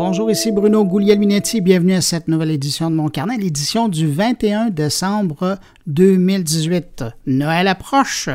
Bonjour, ici Bruno Guglielminetti. Bienvenue à cette nouvelle édition de mon carnet, l'édition du 21 décembre 2018. Noël approche.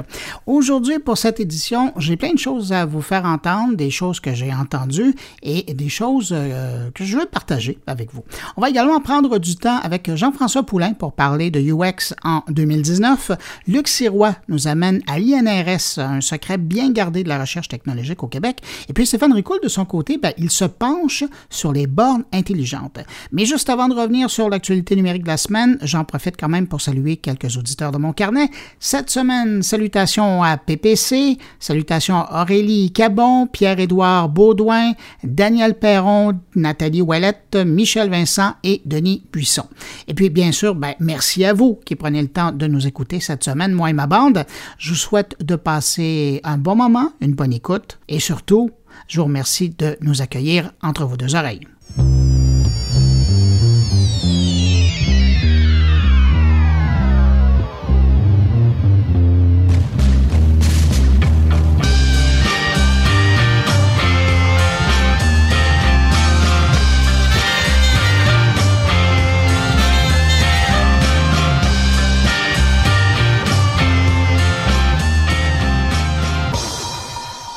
Aujourd'hui, pour cette édition, j'ai plein de choses à vous faire entendre, des choses que j'ai entendues et des choses euh, que je veux partager avec vous. On va également prendre du temps avec Jean-François Poulain pour parler de UX en 2019. Luc Sirois nous amène à l'INRS, un secret bien gardé de la recherche technologique au Québec. Et puis Stéphane Ricoul, de son côté, ben, il se penche sur les bornes intelligentes. Mais juste avant de revenir sur l'actualité numérique de la semaine, j'en profite quand même pour saluer quelques auditeurs de mon carnet. Cette semaine, salutations à PPC, salutations à Aurélie Cabon, Pierre-Édouard Baudouin, Daniel Perron, Nathalie Ouellette, Michel Vincent et Denis Buisson. Et puis, bien sûr, ben, merci à vous qui prenez le temps de nous écouter cette semaine, moi et ma bande. Je vous souhaite de passer un bon moment, une bonne écoute et surtout, je vous remercie de nous accueillir entre vos deux oreilles.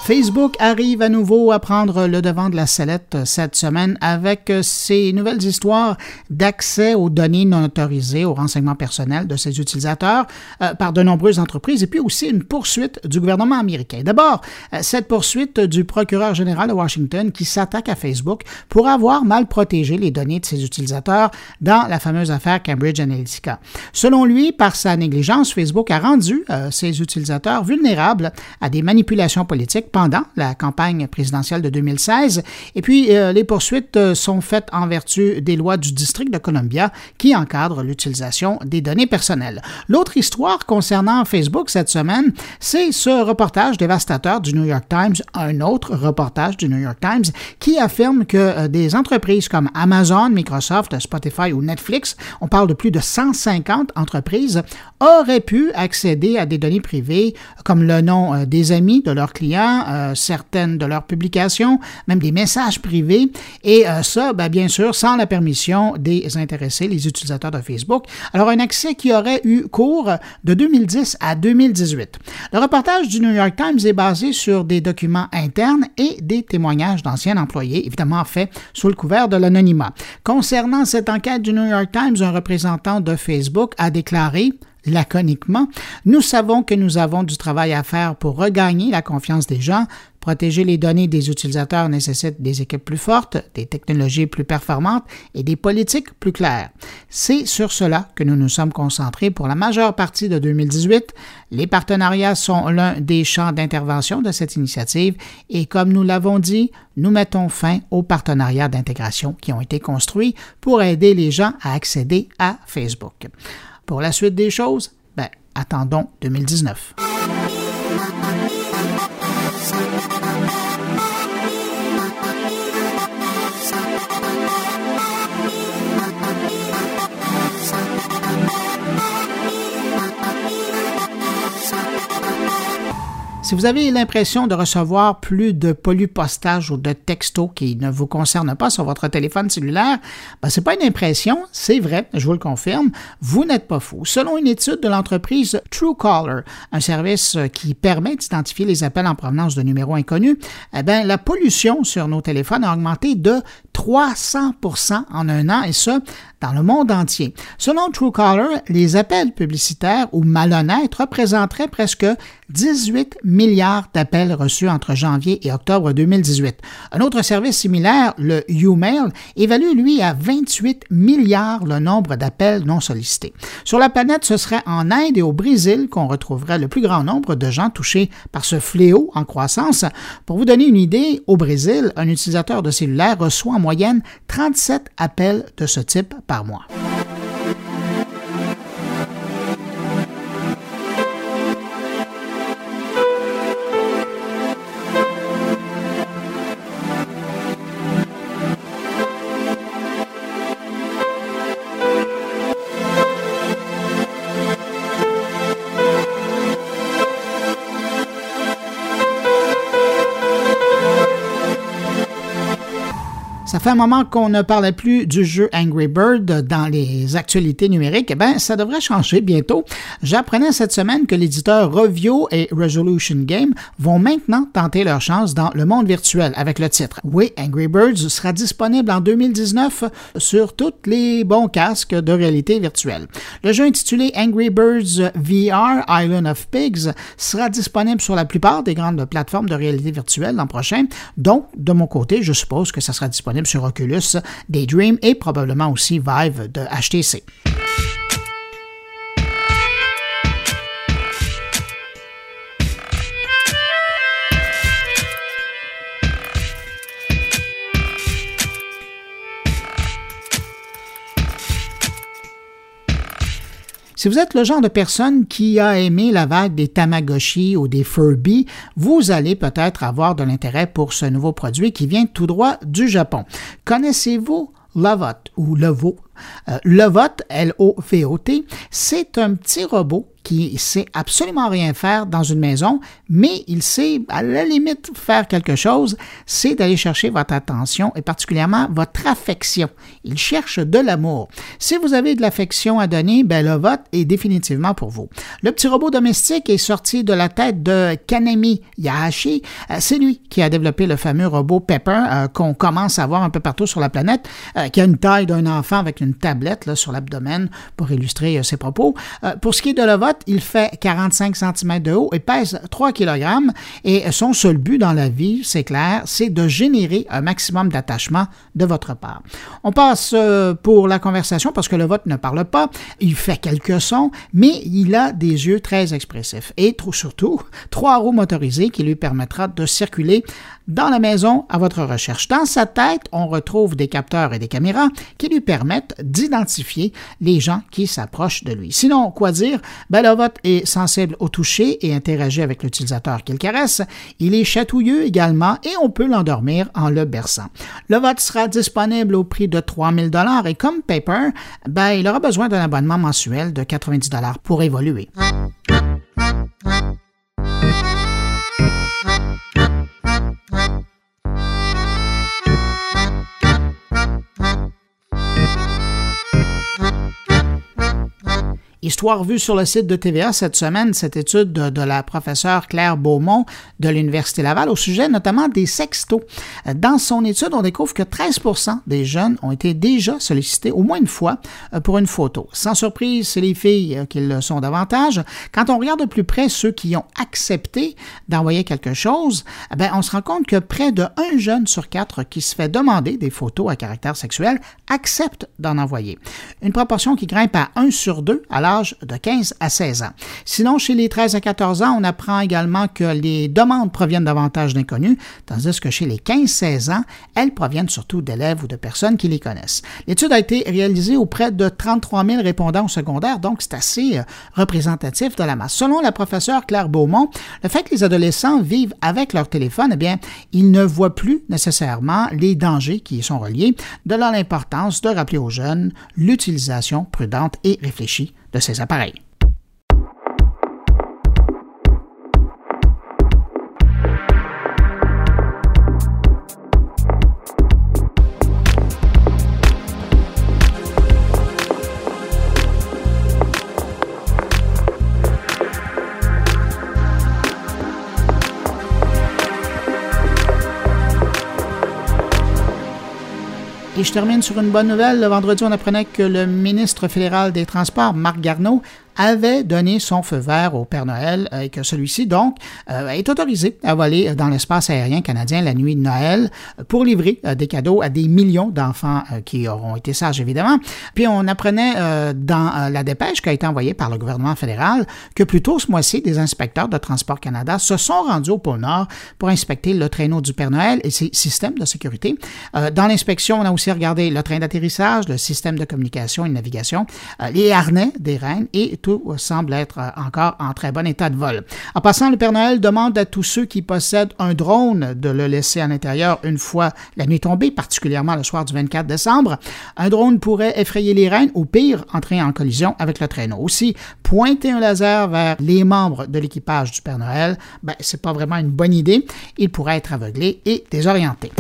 Facebook arrive à nouveau à prendre le devant de la sellette cette semaine avec ses nouvelles histoires d'accès aux données non autorisées, aux renseignements personnels de ses utilisateurs euh, par de nombreuses entreprises et puis aussi une poursuite du gouvernement américain. D'abord, euh, cette poursuite du procureur général de Washington qui s'attaque à Facebook pour avoir mal protégé les données de ses utilisateurs dans la fameuse affaire Cambridge Analytica. Selon lui, par sa négligence, Facebook a rendu euh, ses utilisateurs vulnérables à des manipulations politiques pendant la campagne présidentielle de 2016. Et puis, euh, les poursuites euh, sont faites en vertu des lois du district de Columbia qui encadrent l'utilisation des données personnelles. L'autre histoire concernant Facebook cette semaine, c'est ce reportage dévastateur du New York Times, un autre reportage du New York Times qui affirme que euh, des entreprises comme Amazon, Microsoft, Spotify ou Netflix, on parle de plus de 150 entreprises, auraient pu accéder à des données privées comme le nom des amis de leurs clients, euh, certaines de leurs publications, même des messages privés, et euh, ça, ben, bien sûr, sans la permission des intéressés, les utilisateurs de Facebook. Alors, un accès qui aurait eu cours de 2010 à 2018. Le reportage du New York Times est basé sur des documents internes et des témoignages d'anciens employés, évidemment faits sous le couvert de l'anonymat. Concernant cette enquête du New York Times, un représentant de Facebook a déclaré laconiquement, nous savons que nous avons du travail à faire pour regagner la confiance des gens. Protéger les données des utilisateurs nécessite des équipes plus fortes, des technologies plus performantes et des politiques plus claires. C'est sur cela que nous nous sommes concentrés pour la majeure partie de 2018. Les partenariats sont l'un des champs d'intervention de cette initiative et comme nous l'avons dit, nous mettons fin aux partenariats d'intégration qui ont été construits pour aider les gens à accéder à Facebook. Pour la suite des choses, ben, attendons 2019. Si vous avez l'impression de recevoir plus de polypostage ou de textos qui ne vous concernent pas sur votre téléphone cellulaire, ben, ce n'est pas une impression, c'est vrai, je vous le confirme, vous n'êtes pas fou. Selon une étude de l'entreprise Truecaller, un service qui permet d'identifier les appels en provenance de numéros inconnus, eh bien, la pollution sur nos téléphones a augmenté de 300% en un an, et ce, dans le monde entier. Selon Truecaller, les appels publicitaires ou malhonnêtes représenteraient presque 18 milliards d'appels reçus entre janvier et octobre 2018. Un autre service similaire, le YouMail, évalue lui à 28 milliards le nombre d'appels non sollicités. Sur la planète, ce serait en Inde et au Brésil qu'on retrouverait le plus grand nombre de gens touchés par ce fléau en croissance. Pour vous donner une idée, au Brésil, un utilisateur de cellulaire reçoit en moyenne 37 appels de ce type par mois. Fait un moment qu'on ne parlait plus du jeu Angry Bird dans les actualités numériques. Eh bien, ça devrait changer bientôt. J'apprenais cette semaine que l'éditeur Revio et Resolution Game vont maintenant tenter leur chance dans le monde virtuel avec le titre. Oui, Angry Birds sera disponible en 2019 sur tous les bons casques de réalité virtuelle. Le jeu intitulé Angry Birds VR Island of Pigs sera disponible sur la plupart des grandes plateformes de réalité virtuelle l'an prochain. Donc, de mon côté, je suppose que ça sera disponible sur Oculus, Daydream et probablement aussi Vive de HTC. Si vous êtes le genre de personne qui a aimé la vague des Tamagotchi ou des Furby, vous allez peut-être avoir de l'intérêt pour ce nouveau produit qui vient tout droit du Japon. Connaissez-vous Lovot ou Levo? Euh, Lovot, L-O-V-O-T, c'est un petit robot qui sait absolument rien faire dans une maison, mais il sait à la limite faire quelque chose, c'est d'aller chercher votre attention et particulièrement votre affection. Il cherche de l'amour. Si vous avez de l'affection à donner, ben le vote est définitivement pour vous. Le petit robot domestique est sorti de la tête de Kanemi Yahashi. Euh, c'est lui qui a développé le fameux robot Pepper euh, qu'on commence à voir un peu partout sur la planète, qui a une taille d'un enfant avec une tablette là, sur l'abdomen pour illustrer ses propos. pour ce qui est de le vote, il fait 45 cm de haut et pèse 3 kg. Et son seul but dans la vie, c'est clair, c'est de générer un maximum d'attachement de votre part. On passe euh, pour la conversation parce que le vote ne parle pas. Il fait quelques sons, mais il a des yeux très expressifs et surtout trois roues motorisées qui lui permettra de circuler dans la maison à votre recherche. Dans sa tête, on retrouve des capteurs et des caméras qui lui permettent d'identifier les gens qui s'approchent de lui. Sinon, quoi dire? Ben, le vote est sensible au toucher et interagit avec l'utilisateur qu'il caresse. Il est chatouilleux également et on peut l'endormir en le berçant. Le vote sera disponible au prix de 3000 dollars et comme Paper, ben, il aura besoin d'un abonnement mensuel de 90 dollars pour évoluer. Histoire vue sur le site de TVA cette semaine, cette étude de, la professeure Claire Beaumont de l'Université Laval au sujet notamment des sextos. Dans son étude, on découvre que 13% des jeunes ont été déjà sollicités au moins une fois euh, pour une photo. Sans surprise, c'est les filles euh, qui le sont davantage. Quand on regarde de plus près ceux qui ont accepté d'envoyer quelque chose, eh on se rend compte que près de un jeune sur quatre qui se fait demander des photos à caractère sexuel accepte d'en envoyer. Une proportion qui grimpe à 1 sur 2 alors de 15 à 16 ans. Sinon, chez les 13 à 14 ans, on apprend également que les demandes proviennent davantage d'inconnus, tandis que chez les 15-16 ans, elles proviennent surtout d'élèves ou de personnes qui les connaissent. L'étude a été réalisée auprès de 33 000 répondants au secondaire, donc c'est assez euh, représentatif de la masse. Selon la professeure Claire Beaumont, le fait que les adolescents vivent avec leur téléphone, eh bien, ils ne voient plus nécessairement les dangers qui y sont reliés, de l'importance de rappeler aux jeunes l'utilisation prudente et réfléchie de ces appareils. Et je termine sur une bonne nouvelle. Le vendredi, on apprenait que le ministre fédéral des Transports, Marc Garneau, avait donné son feu vert au Père Noël et que celui-ci, donc, euh, est autorisé à voler dans l'espace aérien canadien la nuit de Noël pour livrer euh, des cadeaux à des millions d'enfants euh, qui auront été sages, évidemment. Puis on apprenait dans la dépêche qui a été envoyée par le gouvernement fédéral que plus tôt ce mois-ci, des inspecteurs de Transport Canada se sont rendus au pôle Nord pour inspecter le traîneau du Père Noël et ses systèmes de sécurité. dans l'inspection, on a aussi regardé le train d'atterrissage, le système de communication et de navigation, les harnais des reines et tout semble être euh, encore en très bon état de vol. En passant, le Père Noël demande à tous ceux qui possèdent un drone de le laisser à l'intérieur une fois la nuit tombée, particulièrement le soir du 24 décembre. Un drone pourrait effrayer les reines ou pire, entrer en collision avec le traîneau. Aussi, pointer un laser vers les membres de l'équipage du Père Noël, ben, c'est pas vraiment une bonne idée. Il pourrait être aveuglé et désorienté.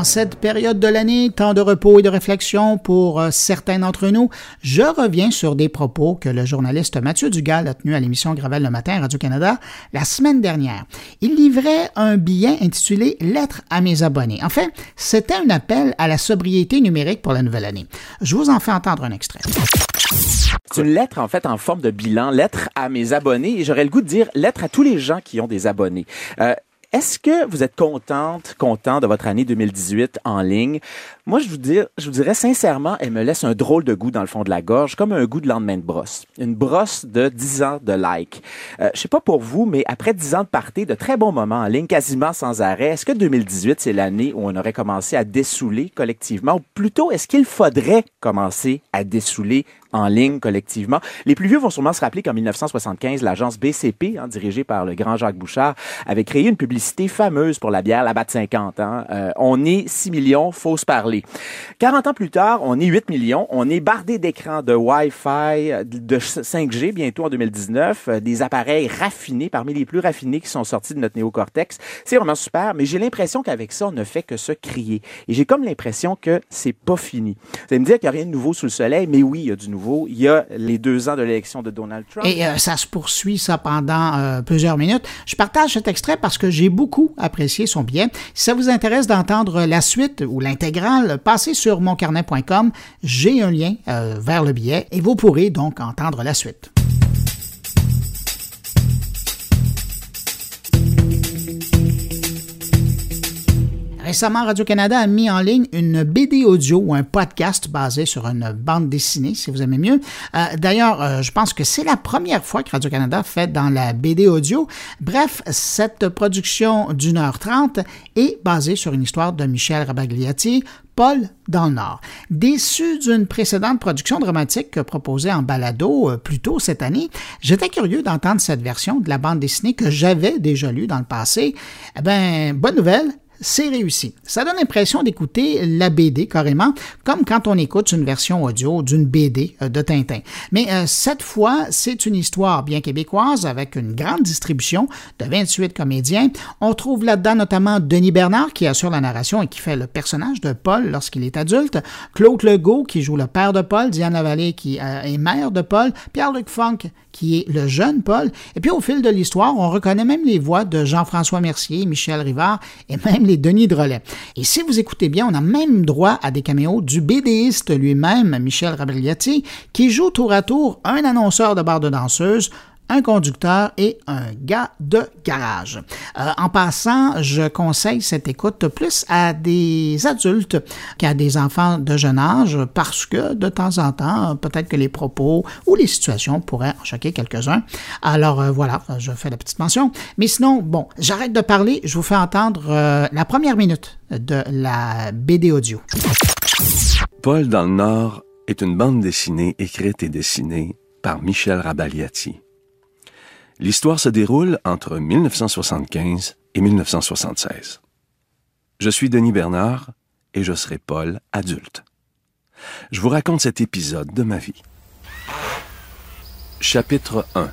En cette période de l'année, temps de repos et de réflexion pour euh, certains d'entre nous, je reviens sur des propos que le journaliste Mathieu Dugal a tenu à l'émission Gravel le matin à Radio-Canada la semaine dernière. Il livrait un billet intitulé Lettre à mes abonnés. En fait, c'était un appel à la sobriété numérique pour la nouvelle année. Je vous en fais entendre un extrait. C'est une lettre, en fait, en forme de bilan, lettre à mes abonnés, et j'aurais le goût de dire lettre à tous les gens qui ont des abonnés. Euh, est-ce que vous êtes contente, content de votre année 2018 en ligne? Moi, je vous, dirais sincèrement, elle me laisse un drôle de goût dans le fond de la gorge, comme un goût de lendemain de brosse. Une brosse de 10 ans de like. Euh, je sais pas pour vous, mais après 10 ans de party, de très bons moments en ligne, quasiment sans arrêt, est-ce que 2018, c'est l'année où on aurait commencé à dessouler collectivement? Ou plutôt, est-ce qu'il faudrait commencer à dessouler en ligne collectivement? Les plus vieux vont sûrement se rappeler qu'en 1975, l'agence BCP, hein, dirigée par le grand Jacques Bouchard, avait créé une publicité fameuse pour la bière, la BAT 50. Hein. Euh, on est 6 millions, faut se parler. 40 ans plus tard, on est 8 millions, on est bardé d'écrans de Wi-Fi, de 5G bientôt en 2019, euh, des appareils raffinés, parmi les plus raffinés qui sont sortis de notre néocortex. C'est vraiment super, mais j'ai l'impression qu'avec ça, on ne fait que se crier. Et j'ai comme l'impression que c'est pas fini. Vous allez me dire qu'il n'y a rien de nouveau sous le soleil, mais oui, il y a du nouveau il y a les deux ans de l'élection de Donald Trump. Et euh, ça se poursuit, ça, pendant euh, plusieurs minutes. Je partage cet extrait parce que j'ai beaucoup apprécié son billet. Si ça vous intéresse d'entendre la suite ou l'intégrale, passez sur moncarnet.com. J'ai un lien euh, vers le billet et vous pourrez donc entendre la suite. Récemment, Radio-Canada a mis en ligne une BD audio ou un podcast basé sur une bande dessinée, si vous aimez mieux. Euh, d'ailleurs, euh, je pense que c'est la première fois que Radio-Canada fait dans la BD audio. Bref, cette production d'une heure trente est basée sur une histoire de Michel Rabagliati, Paul dans le Nord. Déçu d'une précédente production dramatique proposée en balado euh, plus tôt cette année, j'étais curieux d'entendre cette version de la bande dessinée que j'avais déjà lue dans le passé. Eh bien, bonne nouvelle, c'est réussi. Ça donne l'impression d'écouter la BD carrément, comme quand on écoute une version audio d'une BD euh, de Tintin. Mais euh, cette fois, c'est une histoire bien québécoise avec une grande distribution de 28 comédiens. On trouve là-dedans notamment Denis Bernard qui assure la narration et qui fait le personnage de Paul lorsqu'il est adulte, Claude Legault qui joue le père de Paul, Diane Lavallée qui euh, est mère de Paul, Pierre-Luc Funk qui est le jeune Paul. Et puis au fil de l'histoire, on reconnaît même les voix de Jean-François Mercier, Michel Rivard et même Denis Drolet. Et si vous écoutez bien, on a même droit à des caméos du BDiste lui-même, Michel Rabrigliati, qui joue tour à tour un annonceur de bar de danseuse, un conducteur et un gars de garage. Euh, en passant, je conseille cette écoute plus à des adultes qu'à des enfants de jeune âge parce que de temps en temps, peut-être que les propos ou les situations pourraient en choquer quelques-uns. Alors euh, voilà, je fais la petite mention. Mais sinon, bon, j'arrête de parler, je vous fais entendre euh, la première minute de la BD audio. Paul dans le Nord est une bande dessinée écrite et dessinée par Michel Rabaliati. L'histoire se déroule entre 1975 et 1976. Je suis Denis Bernard et je serai Paul adulte. Je vous raconte cet épisode de ma vie. Chapitre 1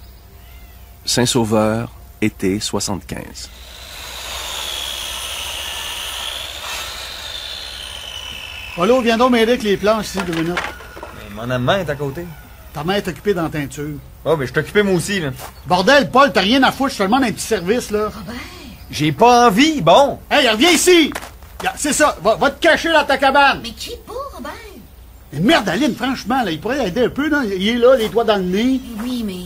Saint-Sauveur, été 75. Allô, viens donc m'aider avec les planches ici, deux minutes. Mon main est à côté. Ta main est occupée dans la teinture. Oh, mais je t'occupais moi aussi, là. Bordel, Paul, t'as rien à foutre, je te demande un petit service, là. J'ai pas envie, bon. Hey, reviens ici! C'est ça, va, va, te cacher dans ta cabane. Mais qui pas, Robert? Mais merde, Aline, franchement, là, il pourrait aider un peu, là. Il est là, les doigts dans le nez. Oui, mais...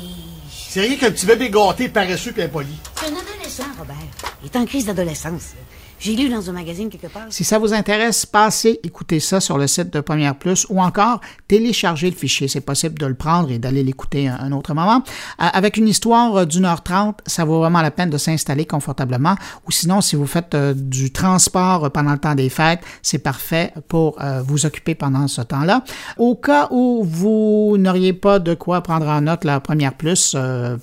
C'est rien qu'un petit bébé gâté, paresseux et impoli. C'est un adolescent, Robert. Il est en crise d'adolescence. J'ai lu dans un magazine quelque part. Si ça vous intéresse, passez écouter ça sur le site de Première Plus ou encore téléchargez le fichier. C'est possible de le prendre et d'aller l'écouter un autre moment. Euh, avec une histoire euh, d'une heure trente, ça vaut vraiment la peine de s'installer confortablement. Ou sinon, si vous faites euh, du transport pendant le temps des fêtes, c'est parfait pour vous occuper pendant ce temps-là. Au cas où vous n'auriez pas de quoi prendre en note la Première Plus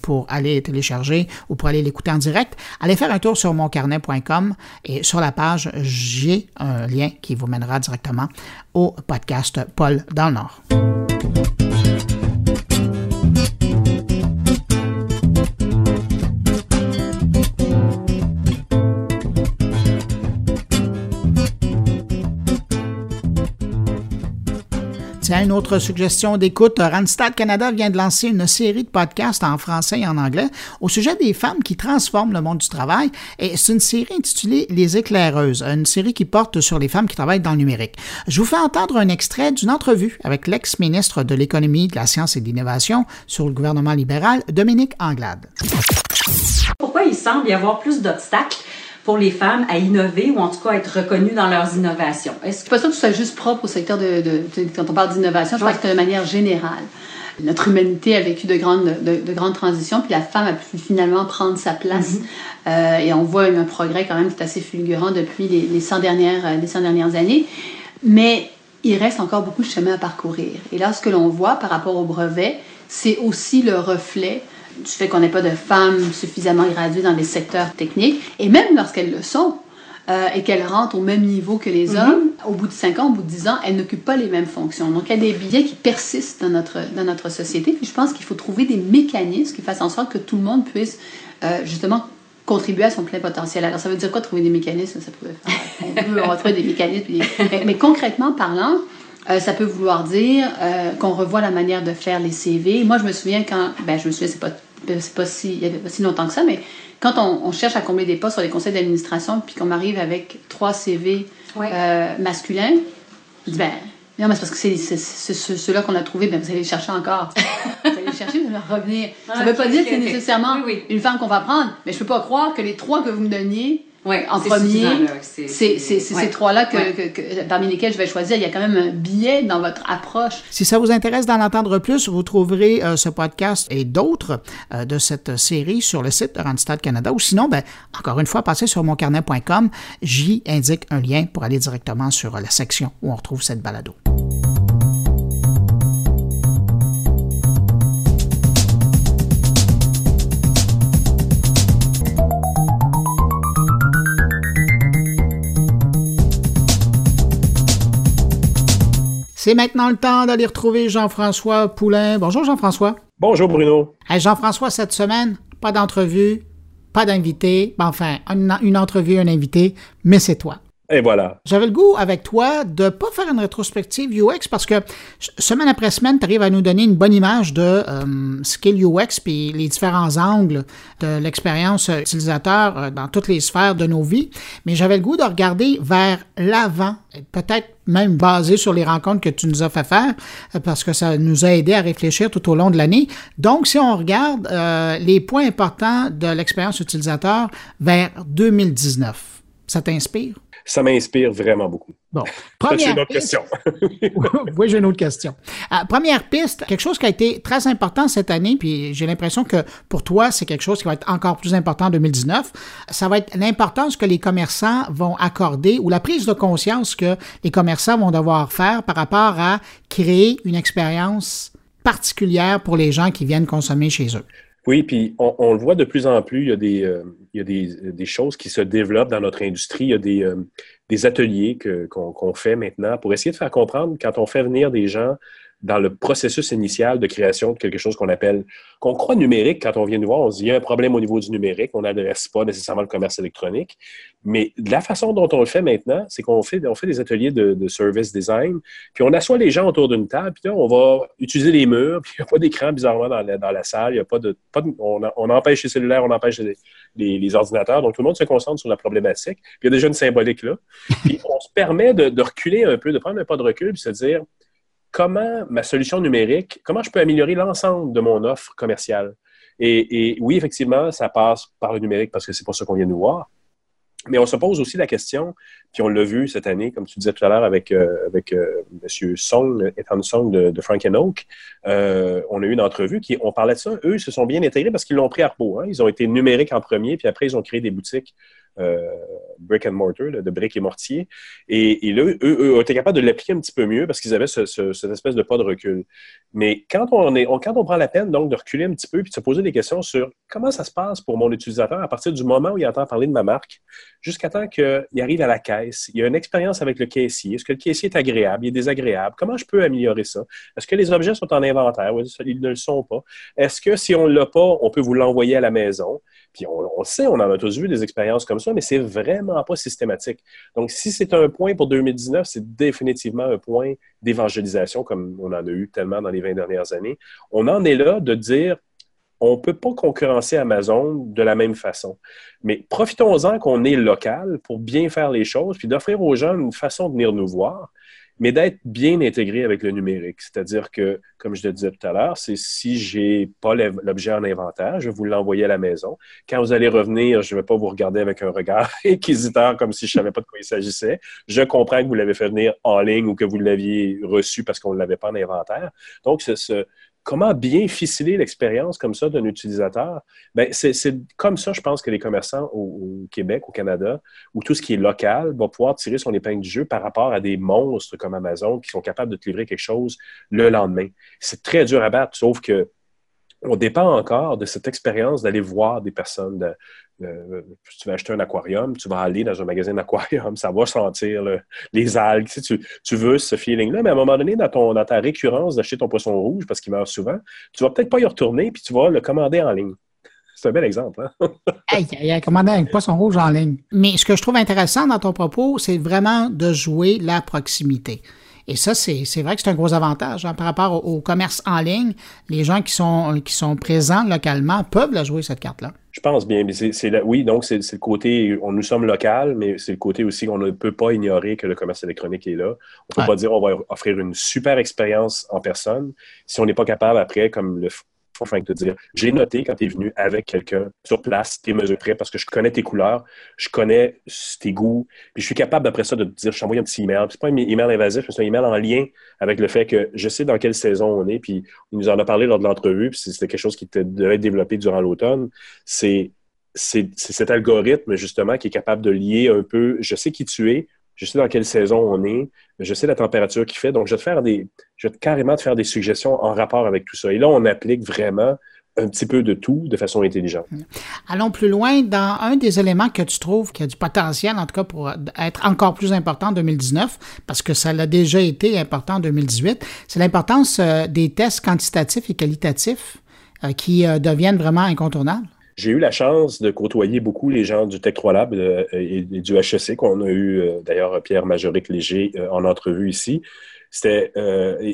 pour aller télécharger ou pour aller l'écouter en direct, allez faire un tour sur moncarnet.com et sur la page, j'ai un lien qui vous mènera directement au podcast Paul dans le Nord. Tiens, une autre suggestion d'écoute. Randstad Canada vient de lancer une série de podcasts en français et en anglais au sujet des femmes qui transforment le monde du travail. Et c'est une série intitulée Les éclaireuses, une série qui porte sur les femmes qui travaillent dans le numérique. Je vous fais entendre un extrait d'une entrevue avec l'ex-ministre de l'Économie, de la Science et de l'Innovation sur le gouvernement libéral, Dominique Anglade. Pourquoi il semble y avoir plus d'obstacles pour les femmes à innover ou en tout cas être reconnues dans leurs innovations. Est-ce que pas ça que ce soit juste propre au secteur de, de, quand on parle d'innovation, je pense que de manière générale. Notre humanité a vécu de grandes, de, grandes transitions, puis la femme a pu finalement prendre sa place. Mm-hmm. euh, et on voit un progrès quand même qui est assez fulgurant depuis les, les 100 dernières, les 100 dernières années. Mais il reste encore beaucoup de chemin à parcourir. Et là, ce que l'on voit par rapport au brevet, c'est aussi le reflet du fait qu'on n'ait pas de femmes suffisamment graduées dans les secteurs techniques, et même lorsqu'elles le sont, euh, et qu'elles rentrent au même niveau que les mhm. hommes, au bout de 5 ans, au bout de 10 ans, elles n'occupent pas les mêmes fonctions. Donc, il y a des biais qui persistent dans notre, dans notre société. Puis, je pense qu'il faut trouver des mécanismes qui fassent en sorte que tout le monde puisse, euh, justement, contribuer à son plein potentiel. Alors, ça veut dire quoi trouver des mécanismes? Ça peut faire, on peut retrouver des mécanismes. Mais, mais, concrètement parlant, euh, ça peut vouloir dire qu'on revoit la manière de faire les CV. Moi, je me souviens quand, ben, je me souviens, c'est pas c'est pas si, il y avait pas si longtemps que ça, mais quand on, cherche à combler des postes sur les conseils d'administration, puis qu'on arrive avec trois CV euh, masculins, on dit ben non, mais c'est parce que c'est ceux-là qu'on a trouvés, ben vous allez les chercher encore. vous allez les chercher, vous allez revenir. ça ne veut pas dire que c'est nécessairement une femme qu'on va prendre, mais je ne peux pas croire que les trois que vous me donniez en premier, c'est ces trois-là que, parmi lesquels je vais choisir. Il y a quand même un biais dans votre approche. Si ça vous intéresse d'en entendre plus, vous trouverez euh, ce podcast et d'autres euh, de cette série sur le site de Randstad Canada. Ou sinon, ben, encore une fois, passez sur moncarnet.com. J'y indique un lien pour aller directement sur la section où on retrouve cette balado. C'est maintenant le temps d'aller retrouver Jean-François Poulain. Bonjour Jean-François. Bonjour Bruno. Jean-François, cette semaine, pas d'entrevue, pas d'invité. Ben, enfin, une, une entrevue, un invité, mais c'est toi. Et voilà. J'avais le goût avec toi de pas faire une rétrospective UX parce que semaine après semaine, tu arrives à nous donner une bonne image de euh, skill UX puis les différents angles de l'expérience utilisateur euh, dans toutes les sphères de nos vies. Mais j'avais le goût de regarder vers l'avant, peut-être même basé sur les rencontres que tu nous as fait faire euh, parce que ça nous a aidé à réfléchir tout au long de l'année. Donc, si on regarde les points importants de l'expérience utilisateur vers 2019, ça t'inspire? Ça m'inspire vraiment beaucoup. Bon, première une autre question. oui, j'ai une autre question. Euh, première piste, quelque chose qui a été très important cette année, puis j'ai l'impression que pour toi, c'est quelque chose qui va être encore plus important en 2019. Ça va être l'importance que les commerçants vont accorder ou la prise de conscience que les commerçants vont devoir faire par rapport à créer une expérience particulière pour les gens qui viennent consommer chez eux. Oui, puis on, le voit de plus en plus, il y a des, euh, a des, choses qui se développent dans notre industrie. Il y a des, euh, des ateliers qu'on fait maintenant pour essayer de faire comprendre quand on fait venir des gens dans le processus initial de création de quelque chose qu'on appelle, qu'on croit numérique quand on vient nous voir, on se dit il y a un problème au niveau du numérique, on n'adresse pas nécessairement le commerce électronique. Mais la façon dont on le fait maintenant, c'est qu'on fait, on fait des ateliers de, service design, puis on assoit les gens autour d'une table, puis là, on va utiliser les murs, puis il n'y a pas d'écran bizarrement dans la, salle, il y a pas de, pas on, empêche les cellulaires, on empêche les, les, ordinateurs, donc tout le monde se concentre sur la problématique. Puis il y a déjà une symbolique là. Puis on se permet de, de reculer un peu, de prendre un pas de recul, puis se dire comment ma solution numérique, comment je peux améliorer l'ensemble de mon offre commerciale? Et, oui, effectivement, ça passe par le numérique parce que c'est pour ça qu'on vient nous voir. Mais on se pose aussi la question, puis on l'a vu cette année, comme tu disais tout à l'heure avec, euh, euh, M. Song, Ethan Song de, Frank Oak, euh, on a eu une entrevue qui, on parlait de ça, eux, se sont bien intégrés parce qu'ils l'ont pris à repos. Hein. Ils ont été numériques en premier, puis après, ils ont créé des boutiques brick and mortar, de briques et mortier. Et, là, eux, eux, ont été capables de l'appliquer un petit peu mieux parce qu'ils avaient ce, cette espèce de pas de recul. Mais quand on, est, quand on prend la peine donc de reculer un petit peu puis de se poser des questions sur comment ça se passe pour mon utilisateur à partir du moment où il entend parler de ma marque jusqu'à temps qu'il arrive à la caisse. Il y a une expérience avec le caissier. Est-ce que le caissier est agréable? Il est désagréable? Comment je peux améliorer ça? Est-ce que les objets sont en inventaire? Ils ne le sont pas? Est-ce que si on ne l'a pas, on peut vous l'envoyer à la maison? Puis on, sait, on en a tous vu des expériences comme ça, mais c'est vraiment pas systématique. Donc, si c'est un point pour 2019, c'est définitivement un point d'évangélisation, comme on en a eu tellement dans les 20 dernières années. On en est là de dire, on ne peut pas concurrencer Amazon de la même façon. Mais profitons-en qu'on est local pour bien faire les choses, puis d'offrir aux gens une façon de venir nous voir mais d'être bien intégré avec le numérique. C'est-à-dire que, comme je le disais tout à l'heure, c'est si je n'ai pas l'objet en inventaire, je vais vous l'envoyer à la maison. Quand vous allez revenir, je ne vais pas vous regarder avec un regard inquisiteur comme si je savais pas de quoi il s'agissait. Je comprends que vous l'avez fait venir en ligne ou que vous l'aviez reçu parce qu'on ne l'avait pas en inventaire. Donc, ce, comment bien ficeler l'expérience comme ça d'un utilisateur? Ben, c'est comme ça, je pense, que les commerçants au, Québec, au Canada, où tout ce qui est local va pouvoir tirer son épingle du jeu par rapport à des monstres comme Amazon qui sont capables de te livrer quelque chose le lendemain. C'est très dur à battre, sauf que on dépend encore de cette expérience d'aller voir des personnes. Tu vas acheter un aquarium, tu vas aller dans un magasin d'aquarium, ça va sentir les algues. Tu, veux ce feeling-là, mais à un moment donné, dans, ton, dans ta récurrence d'acheter ton poisson rouge parce qu'il meurt souvent, tu vas peut-être pas y retourner puis tu vas le commander en ligne. C'est un bel exemple. Hein? il a commandé un poisson rouge en ligne. Mais ce que je trouve intéressant dans ton propos, c'est vraiment de jouer la proximité. Et ça, c'est vrai que c'est un gros avantage hein, par rapport au, commerce en ligne. Les gens qui sont, qui sont présents localement peuvent la jouer, cette carte-là. Je pense bien. Mais c'est, oui, donc c'est, le côté, on, nous sommes local, mais c'est le côté aussi qu'on ne peut pas ignorer que le commerce électronique est là. On ne peut pas dire on va offrir une super expérience en personne si on n'est pas capable après, comme le j'ai noté quand tu es venu avec quelqu'un sur place, tes mesures près, parce que je connais tes couleurs, je connais tes goûts, puis je suis capable après ça de te dire, je t'envoie un petit email. C'est pas un email invasif, c'est un email en lien avec le fait que je sais dans quelle saison on est, puis il nous en a parlé lors de l'entrevue, puis c'était quelque chose qui devait être développé durant l'automne. C'est cet algorithme, justement, qui est capable de lier un peu, je sais qui tu es, je sais dans quelle saison on est, je sais la température qu'il fait, donc je vais te faire des, je vais carrément te faire des suggestions en rapport avec tout ça. Et là, on applique vraiment un petit peu de tout de façon intelligente. Allons plus loin. Dans un des éléments que tu trouves qui a du potentiel, en tout cas pour être encore plus important en 2019, parce que ça l'a déjà été important en 2018, c'est l'importance euh, des tests quantitatifs et qualitatifs euh, qui euh, deviennent vraiment incontournables. J'ai eu la chance de côtoyer beaucoup les gens du Tech 3 Lab euh, et du HEC, qu'on a eu euh, d'ailleurs Pierre Majoric Léger euh, en entrevue ici. C'était,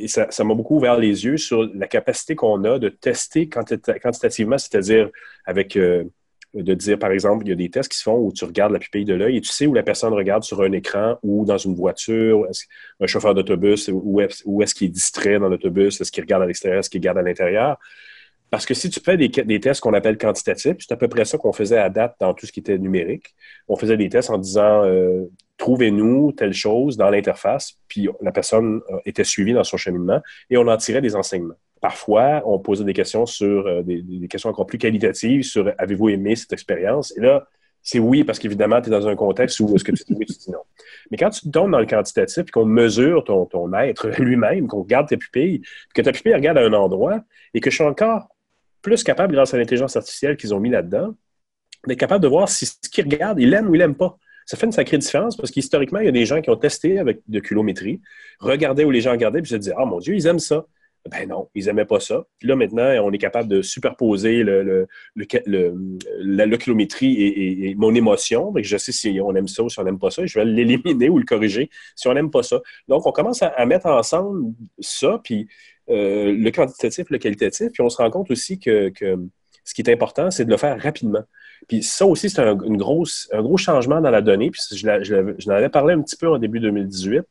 ça m'a beaucoup ouvert les yeux sur la capacité qu'on a de tester quantitativement, c'est-à-dire avec de dire, par exemple, il y a des tests qui se font où tu regardes la pupille de l'œil et tu sais où la personne regarde sur un écran ou dans une voiture, un chauffeur d'autobus, où est-ce qu'il est distrait dans l'autobus, est-ce qu'il regarde à l'extérieur, est-ce qu'il regarde à l'intérieur. Parce que si tu fais des, tests qu'on appelle quantitatifs, c'est à peu près ça qu'on faisait à date dans tout ce qui était numérique. On faisait des tests en disant euh, trouvez-nous telle chose dans l'interface, puis la personne euh, était suivie dans son cheminement et on en tirait des enseignements. Parfois, on posait des questions sur euh, des, questions encore plus qualitatives sur avez-vous aimé cette expérience? Et là, c'est oui, parce qu'évidemment, tu es dans un contexte où est-ce que tu dis oui, tu dis non. Mais quand tu tombes dans le quantitatif et qu'on mesure ton, ton être lui-même, qu'on regarde tes pupilles, que ta pupille regarde à un endroit et que je suis encore plus capable, grâce à l'intelligence artificielle qu'ils ont mis là-dedans, d'être capable de voir si ce qu'ils regardent, ils l'aiment ou ils l'aiment pas. Ça fait une sacrée différence parce qu'historiquement, il y a des gens qui ont testé avec de culométrie, regardaient où les gens regardaient, puis se disaient Ah mon Dieu, ils aiment ça. Ben non, ils n'aimaient pas ça. Puis là, maintenant, on est capable de superposer le, la, kilométrie et, mon émotion. Donc, je sais si on aime ça ou si on n'aime pas ça. Je vais l'éliminer ou le corriger si on n'aime pas ça. Donc, on commence à, à mettre ensemble ça, puis euh, le quantitatif, le qualitatif. Puis on se rend compte aussi que, ce qui est important, c'est de le faire rapidement. Puis ça aussi, c'est un, gros changement dans la donnée. Puis je, je, avais parlé un petit peu en début 2018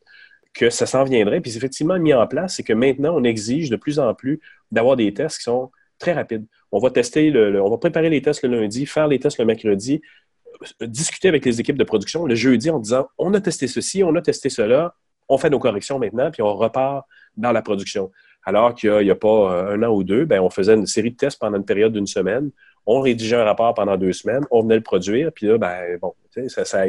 que ça s'en viendrait. Puis c'est effectivement mis en place, c'est que maintenant, on exige de plus en plus d'avoir des tests qui sont très rapides. On va on va préparer les tests le lundi, faire les tests le mercredi, euh, discuter avec les équipes de production le jeudi en disant on a testé ceci, on a testé cela, on fait nos corrections maintenant, puis on repart dans la production. Alors qu'il n'y a, pas euh, un an ou deux, ben, on faisait une série de tests pendant une période d'une semaine. on rédigeait un rapport pendant deux semaines, on venait le produire, puis là, ben, bon, ça, ça,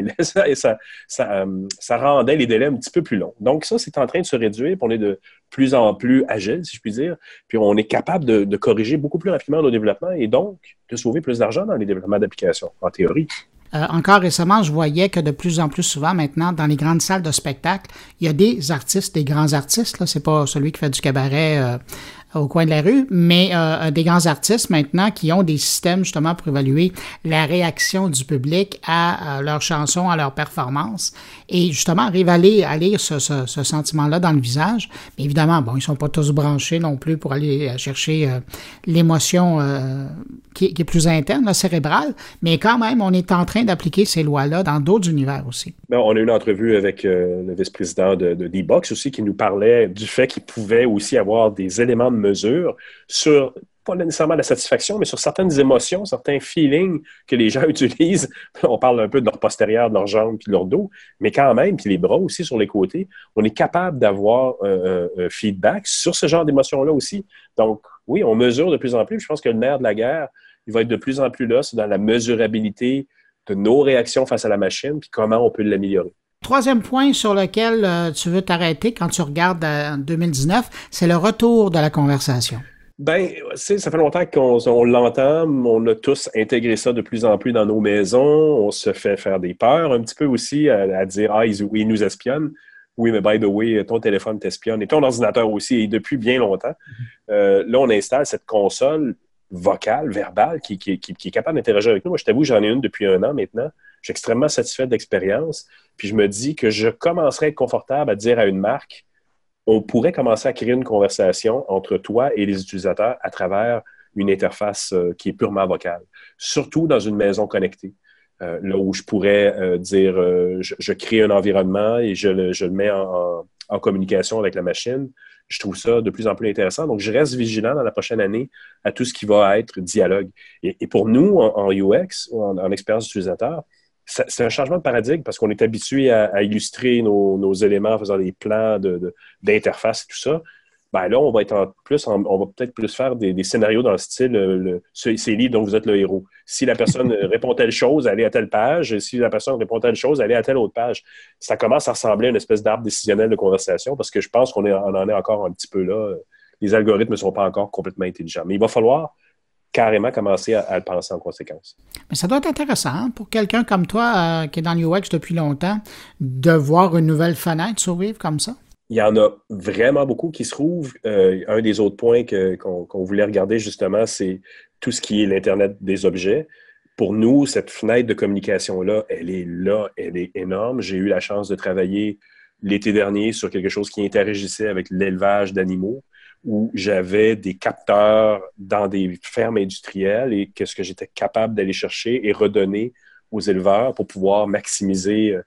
ça, euh, ça, rendait les délais un petit peu plus longs. Donc, ça, c'est en train de se réduire, puis on est de plus en plus agile, si je puis dire, puis on est capable de, de corriger beaucoup plus rapidement nos développements et donc de sauver plus d'argent dans les développements d'applications, en théorie. Euh, encore récemment, je voyais que de plus en plus souvent maintenant, dans les grandes salles de spectacle, il y a des artistes, des grands artistes. Là, c'est pas celui qui fait du cabaret euh, au coin de la rue, mais euh, des grands artistes maintenant qui ont des systèmes justement pour évaluer la réaction du public à, leurs chansons, à leurs performances, et justement à lire, ce, ce, sentiment-là dans le visage. Mais évidemment, bon, ils sont pas tous branchés non plus pour aller chercher l'émotion qui, est plus interne, cérébrale, mais quand même, on est en train d'appliquer ces lois-là dans d'autres univers aussi. Ben, on a eu une entrevue avec euh, le vice-président de, de D-Box aussi qui nous parlait du fait qu'il pouvait aussi avoir des éléments de sur pas nécessairement la satisfaction, mais sur certaines émotions, certains feelings que les gens utilisent. On parle un peu de leur postérieur, de leurs jambes, puis de leur dos, mais quand même, puis les bras aussi sur les côtés, on est capable d'avoir un, feedback sur ce genre d'émotions-là aussi. Donc, oui, on mesure de plus en plus. Je pense que le nerf de la guerre, il va être de plus en plus là, c'est dans la mesurabilité de nos réactions face à la machine, puis comment on peut l'améliorer. Troisième point sur lequel euh, tu veux t'arrêter quand tu regardes en 2019, c'est le retour de la conversation. Ben, ça fait longtemps qu'on l'entend. On a tous intégré ça de plus en plus dans nos maisons. On se fait faire des peurs un petit peu aussi à, dire Ah, ils, nous espionnent. Oui, mais by the way, ton téléphone t'espionne et ton ordinateur aussi, et depuis bien longtemps. Mm-hmm. Euh, là, on installe cette console vocale, verbale, qui, est capable d'interagir avec nous. Moi, je t'avoue, j'en ai une depuis un an maintenant. Je suis extrêmement satisfait de l'expérience. Puis je me dis que je commencerai à être confortable à dire à une marque on pourrait commencer à créer une conversation entre toi et les utilisateurs à travers une interface euh, qui est purement vocale, surtout dans une maison connectée. Euh, là où je pourrais euh, dire, je, crée un environnement et je le, mets en, communication avec la machine. Je trouve ça de plus en plus intéressant. Donc, je reste vigilant dans la prochaine année à tout ce qui va être dialogue. Et, pour nous, en, UX, en, en expérience utilisateur, c'est un changement de paradigme parce qu'on est habitué à, illustrer nos, éléments en faisant des plans d'interface et tout ça. Ben là, on va être plus, on va peut-être plus faire des, scénarios dans le style le, c'est livre dont vous êtes le héros. Si la personne répond telle chose, allez à telle page. Si la personne répond telle chose, allez à telle autre page. Ça commence à ressembler à une espèce d'arbre décisionnel de conversation parce que je pense qu'on en est encore un petit peu là. Les algorithmes ne sont pas encore complètement intelligents. Mais il va falloir carrément commencer à, le penser en conséquence. Mais ça doit être intéressant hein, pour quelqu'un comme toi euh, qui est dans l'UX depuis longtemps de voir une nouvelle fenêtre survivre comme ça. Il y en a vraiment beaucoup qui se trouvent. Euh, un des autres points qu'on voulait regarder justement, c'est tout ce qui est l'Internet des objets. Pour nous, cette fenêtre de communication-là, elle est là, elle est énorme. J'ai eu la chance de travailler l'été dernier sur quelque chose qui interagissait avec l'élevage d'animaux où j'avais des capteurs dans des fermes industrielles et qu'est-ce que j'étais capable d'aller chercher et redonner aux éleveurs pour pouvoir maximiser, euh,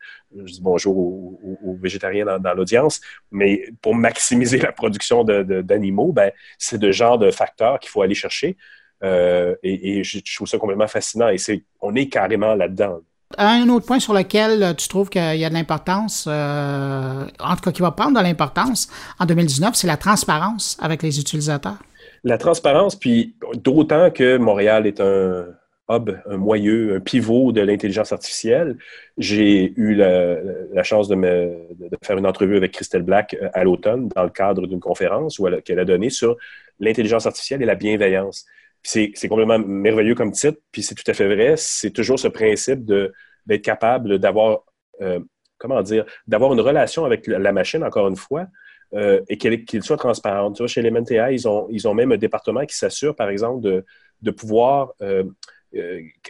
je dis bonjour aux, végétariens dans, l'audience, mais pour maximiser la production d'animaux, ben, c'est de genre de facteurs qu'il faut aller chercher. Euh, et, et, je trouve ça complètement fascinant. Et c'est, on est carrément là-dedans. Un autre point sur lequel euh, tu trouves qu'il y a de l'importance, euh, en tout cas qui va prendre de l'importance en 2019, c'est la transparence avec les utilisateurs? La transparence, puis d'autant que Montréal est un hub, un moyeu, un pivot de l'intelligence artificielle. J'ai eu la, chance de, me, de, faire une entrevue avec Christelle Black euh, à l'automne dans le cadre d'une conférence qu'elle a donnée sur l'intelligence artificielle et la bienveillance c'est complètement merveilleux comme titre, puis c'est tout à fait vrai. C'est toujours ce principe d'être capable d'avoir, euh, comment dire, d'avoir une relation avec la machine, encore une fois, euh, et qu'il soit transparente. Chez Elementia, ils ont, ils ont même un département qui s'assure, par exemple, de, de pouvoir, euh,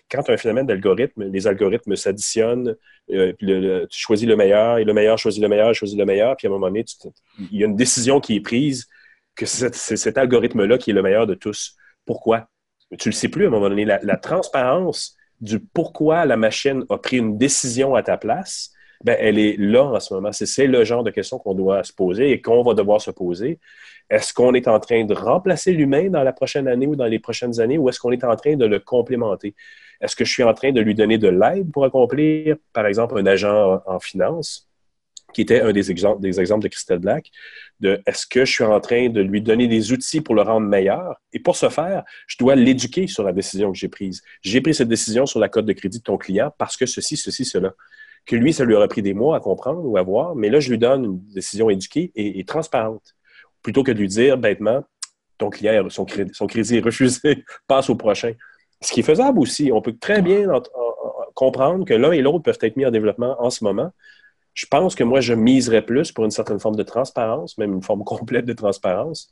quand un phénomène d'algorithme, les algorithmes s'additionnent, tu choisis le meilleur, et le meilleur choisit le meilleur, choisit le meilleur, puis à un moment donné, il y a une décision qui est prise que c'est cet algorithme-là qui est le meilleur de tous. Pourquoi? Tu ne le sais plus à un moment donné. La, transparence du pourquoi la machine a pris une décision à ta place, ben, elle est là en ce moment. C'est le genre de question qu'on doit se poser et qu'on va devoir se poser. Est-ce qu'on est en train de remplacer l'humain dans la prochaine année ou dans les prochaines années ou est-ce qu'on est en train de le complémenter? Est-ce que je suis en train de lui donner de l'aide pour accomplir, par exemple, un agent en, finance? Qui était un des exemples, des exemples de Christelle Black, de est-ce que je suis en train de lui donner des outils pour le rendre meilleur? Et pour ce faire, je dois l'éduquer sur la décision que j'ai prise. J'ai pris cette décision sur la cote de crédit de ton client parce que ceci, ceci, cela. Que lui, ça lui aurait pris des mois à comprendre ou à voir, mais là, je lui donne une décision éduquée et, transparente. Plutôt que de lui dire bêtement, ton client, son crédit, son crédit est refusé, passe au prochain. Ce qui est faisable aussi. On peut très bien comprendre que l'un et l'autre peuvent être mis en développement en ce moment, je pense que moi, je miserais plus pour une certaine forme de transparence, même une forme complète de transparence,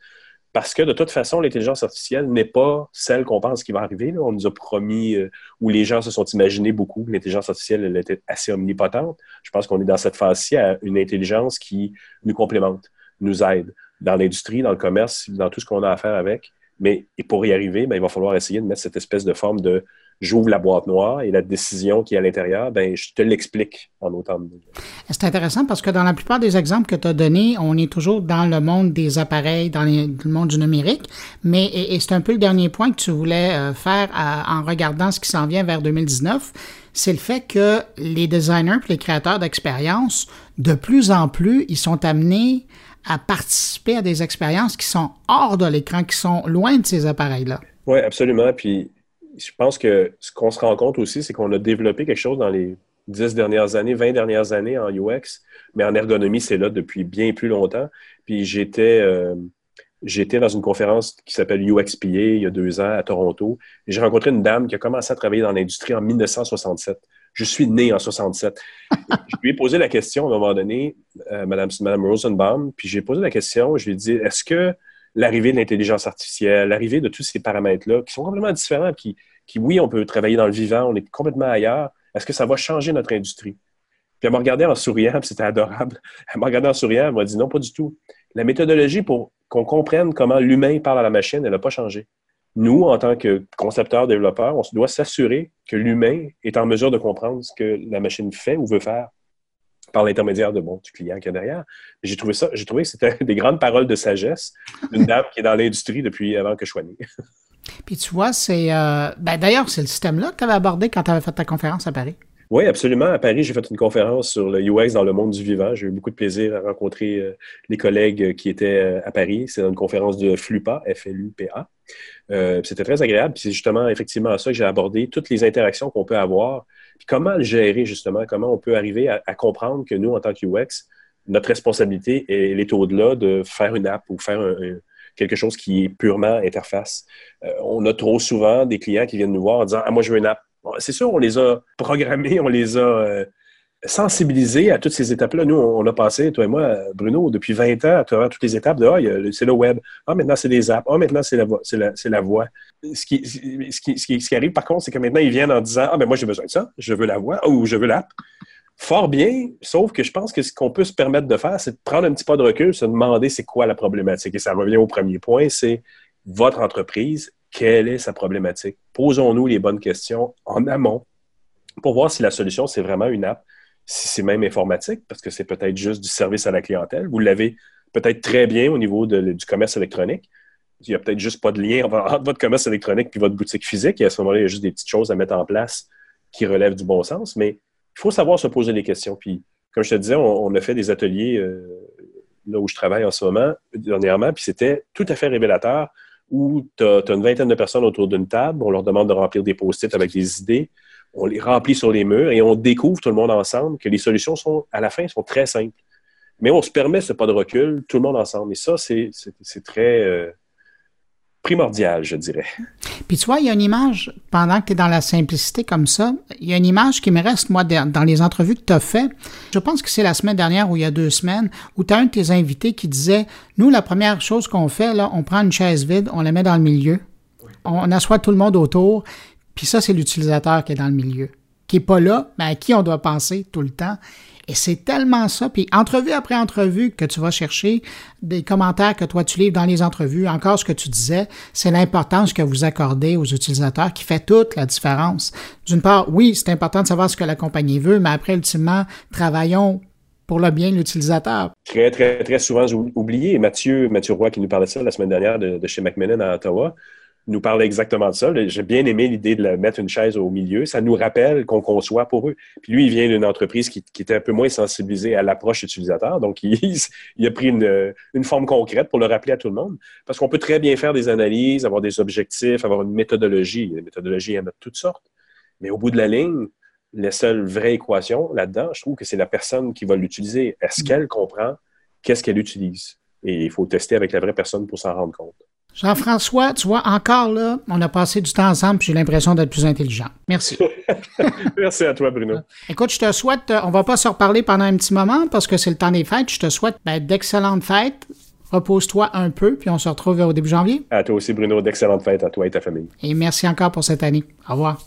parce que de toute façon, l'intelligence artificielle n'est pas celle qu'on pense qui va arriver. On nous a promis, euh, ou les gens se sont imaginés beaucoup, que l'intelligence artificielle elle était assez omnipotente. Je pense qu'on est dans cette phase-ci à une intelligence qui nous complémente, nous aide dans l'industrie, dans le commerce, dans tout ce qu'on a à faire avec. Mais pour y arriver, ben, il va falloir essayer de mettre cette espèce de forme de j'ouvre la boîte noire et la décision qui est à l'intérieur, ben, je te l'explique en autant de C'est intéressant parce que dans la plupart des exemples que tu as donnés, on est toujours dans le monde des appareils, dans le monde du numérique, mais et, c'est un peu le dernier point que tu voulais euh, faire en regardant ce qui s'en vient vers 2019, c'est le fait que les designers et les créateurs d'expériences, de plus en plus, ils sont amenés à participer à des expériences qui sont hors de l'écran, qui sont loin de ces appareils-là. Oui, absolument. Puis je pense que ce qu'on se rend compte aussi, c'est qu'on a développé quelque chose dans les dix dernières années, 20 dernières années en UX, mais en ergonomie, c'est là depuis bien plus longtemps. Puis j'étais euh, j'étais dans une conférence qui s'appelle UXPA il y a deux ans à Toronto. Et j'ai rencontré une dame qui a commencé à travailler dans l'industrie en 1967. Je suis né en 67. je lui ai posé la question à un moment donné, euh, Madame, Madame Rosenbaum, puis j'ai posé la question, je lui ai dit, est-ce que l'arrivée de l'intelligence artificielle, l'arrivée de tous ces paramètres-là, qui sont complètement différents, qui, oui, on peut travailler dans le vivant, on est complètement ailleurs. Est-ce que ça va changer notre industrie? Puis elle m'a regardé en souriant, c'était adorable. Elle m'a regardé en souriant, elle m'a dit non, pas du tout. La méthodologie pour qu'on comprenne comment l'humain parle à la machine, elle n'a pas changé. Nous, en tant que concepteurs, développeurs, on doit s'assurer que l'humain est en mesure de comprendre ce que la machine fait ou veut faire par l'intermédiaire de bon, du client qui est derrière. J'ai trouvé ça, j'ai trouvé que c'était des grandes paroles de sagesse d'une dame qui est dans l'industrie depuis avant que je sois né. Puis tu vois, c'est. Euh, ben, D'ailleurs, c'est le système-là que tu avais abordé quand tu avais fait ta conférence à Paris. Oui, absolument. À Paris, j'ai fait une conférence sur le UX dans le monde du vivant. J'ai eu beaucoup de plaisir à rencontrer euh, les collègues qui étaient euh, à Paris. C'est une conférence de FLUPA, F-L-U-P-A. C'était très agréable. C'est justement, effectivement, ça que j'ai abordé, toutes les interactions qu'on peut avoir comment le gérer, justement? Comment on peut arriver à, comprendre que nous, en tant que UX, notre responsabilité, elle est au-delà de faire une app ou faire quelque chose qui est purement interface? Euh, on a trop souvent des clients qui viennent nous voir en disant Ah, moi, je veux une app. c'est sûr, on les a programmés, on les a euh, sensibiliser à toutes ces étapes-là. Nous, on a passé, toi et moi, Bruno, depuis 20 ans, à travers toutes les étapes de Ah, c'est le web. Ah, maintenant, c'est des apps. Ah, maintenant, c'est la, voix. Ce qui, ce, qui, arrive, par contre, c'est que maintenant, ils viennent en disant Ah, ben moi, j'ai besoin de ça. Je veux la voix ou je veux l'app. Fort bien, sauf que je pense que ce qu'on peut se permettre de faire, c'est de prendre un petit pas de recul, se demander c'est quoi la problématique. Et ça revient au premier point, c'est votre entreprise, quelle est sa problématique? Posons-nous les bonnes questions en amont pour voir si la solution, c'est vraiment une app si c'est même informatique, parce que c'est peut-être juste du service à la clientèle. Vous l'avez peut-être très bien au niveau du commerce électronique. Il n'y a peut-être juste pas de lien entre votre commerce électronique et votre boutique physique. Et à ce moment-là, il y a juste des petites choses à mettre en place qui relèvent du bon sens. Mais il faut savoir se poser des questions. Puis, comme je te disais, on, a fait des ateliers euh, là où je travaille en ce moment, dernièrement, puis c'était tout à fait révélateur où tu as, une vingtaine de personnes autour d'une table, on leur demande de remplir des post-it avec des idées, on les remplit sur les murs et on découvre tout le monde ensemble que les solutions sont, à la fin, sont très simples. Mais on se permet ce pas de recul, tout le monde ensemble. Et ça, c'est très euh, primordial, je dirais. Puis tu vois, il y a une image, pendant que tu es dans la simplicité comme ça, il y a une image qui me reste, moi, dans les entrevues que tu as fait. Je pense que c'est la semaine dernière ou il y a deux semaines, où tu as un de tes invités qui disait, nous, la première chose qu'on fait, là, on prend une chaise vide, on la met dans le milieu, on assoit tout le monde autour, puis ça, c'est l'utilisateur qui est dans le milieu, qui n'est pas là, mais à qui on doit penser tout le temps. Et c'est tellement ça. Puis entrevue après entrevue que tu vas chercher, des commentaires que toi tu livres dans les entrevues, encore ce que tu disais, c'est l'importance que vous accordez aux utilisateurs qui fait toute la différence. D'une part, oui, c'est important de savoir ce que la compagnie veut, mais après, ultimement, travaillons pour le bien de l'utilisateur. Très, très, très souvent oublié. Mathieu, Mathieu Roy qui nous parlait de ça la semaine dernière de, chez Macmillan à Ottawa nous parlait exactement de ça. J'ai bien aimé l'idée de mettre une chaise au milieu. Ça nous rappelle qu'on conçoit pour eux. Puis lui, il vient d'une entreprise qui, était un peu moins sensibilisée à l'approche utilisateur. Donc, il, a pris une, une, forme concrète pour le rappeler à tout le monde. Parce qu'on peut très bien faire des analyses, avoir des objectifs, avoir une méthodologie. Les méthodologies, il y en a de toutes sortes. Mais au bout de la ligne, la seule vraie équation là-dedans, je trouve que c'est la personne qui va l'utiliser. Est-ce mm. qu'elle comprend qu'est-ce qu'elle utilise? Et il faut tester avec la vraie personne pour s'en rendre compte. Jean-François, tu vois, encore là, on a passé du temps ensemble, j'ai l'impression d'être plus intelligent. Merci. Merci à toi, Bruno. Écoute, je te souhaite, on va pas se reparler pendant un petit moment parce que c'est le temps des fêtes. Je te souhaite ben, d'excellentes fêtes. Repose-toi un peu, puis on se retrouve au début janvier. À toi aussi, Bruno. D'excellentes fêtes à toi et ta famille. Et merci encore pour cette année. Au revoir.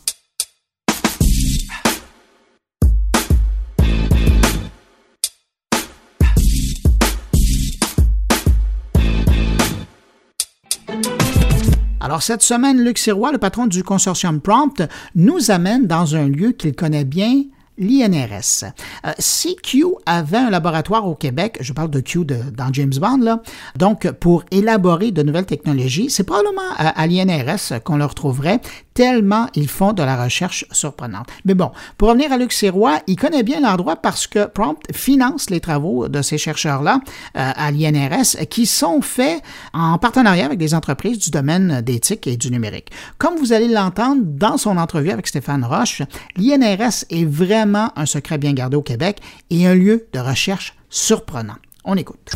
Alors cette semaine, Luc Sirois, le patron du consortium Prompt, nous amène dans un lieu qu'il connaît bien, l'INRS. Euh, si Q avait un laboratoire au Québec, je parle de Q dans James Bond, là, donc pour élaborer de nouvelles technologies, c'est probablement à, l'INRS qu'on le retrouverait, tellement ils font de la recherche surprenante. Mais bon, pour revenir à Luc Sirois, il connaît bien l'endroit parce que Prompt finance les travaux de ces chercheurs-là euh, à l'INRS qui sont faits en partenariat avec des entreprises du domaine d'éthique et du numérique. Comme vous allez l'entendre dans son entrevue avec Stéphane Roche, l'INRS est vraiment un secret bien gardé au Québec et un lieu de recherche surprenant. On écoute.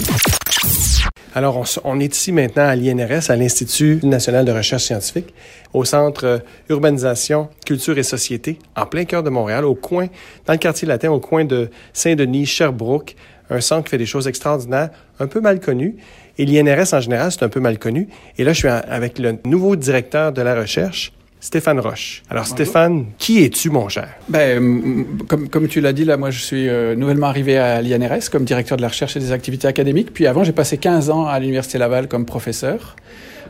Alors, on, est ici maintenant à l'INRS, à l'Institut national de recherche scientifique, au centre euh, Urbanisation, Culture et Société, en plein cœur de Montréal, au coin, dans le quartier latin, au coin de Saint-Denis, Sherbrooke, un centre qui fait des choses extraordinaires, un peu mal connu. Et l'INRS en général, c'est un peu mal connu. Et là, je suis avec le nouveau directeur de la recherche, Stéphane Roche. Alors Stéphane, qui es-tu mon cher? Ben, comme, comme tu l'as dit, là, moi je suis euh, nouvellement arrivé à l'INRS comme directeur de la recherche et des activités académiques. Puis avant, j'ai passé 15 ans à l'Université Laval comme professeur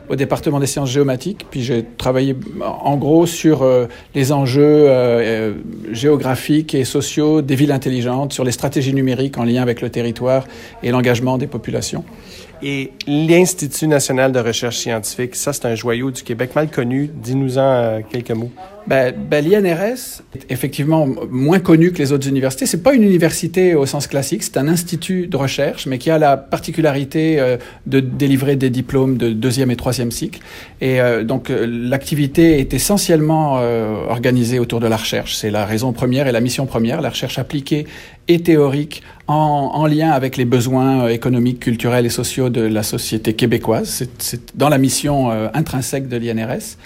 au département des sciences géomatiques. Puis j'ai travaillé en gros sur euh, les enjeux euh, géographiques et sociaux des villes intelligentes, sur les stratégies numériques en lien avec le territoire et l'engagement des populations. Et l'Institut national de recherche scientifique, ça, c'est un joyau du Québec mal connu. Dis-nous-en euh, quelques mots. Ben, ben L'INRS est effectivement moins connu que les autres universités. C'est pas une université au sens classique, c'est un institut de recherche, mais qui a la particularité euh, de délivrer des diplômes de deuxième et troisième cycle. Et euh, donc l'activité est essentiellement organisée autour de la recherche. C'est la raison première et la mission première, la recherche appliquée et théorique en, en, lien avec les besoins euh, économiques, culturels et sociaux de la société québécoise. C'est dans la mission euh, intrinsèque de l'INRS.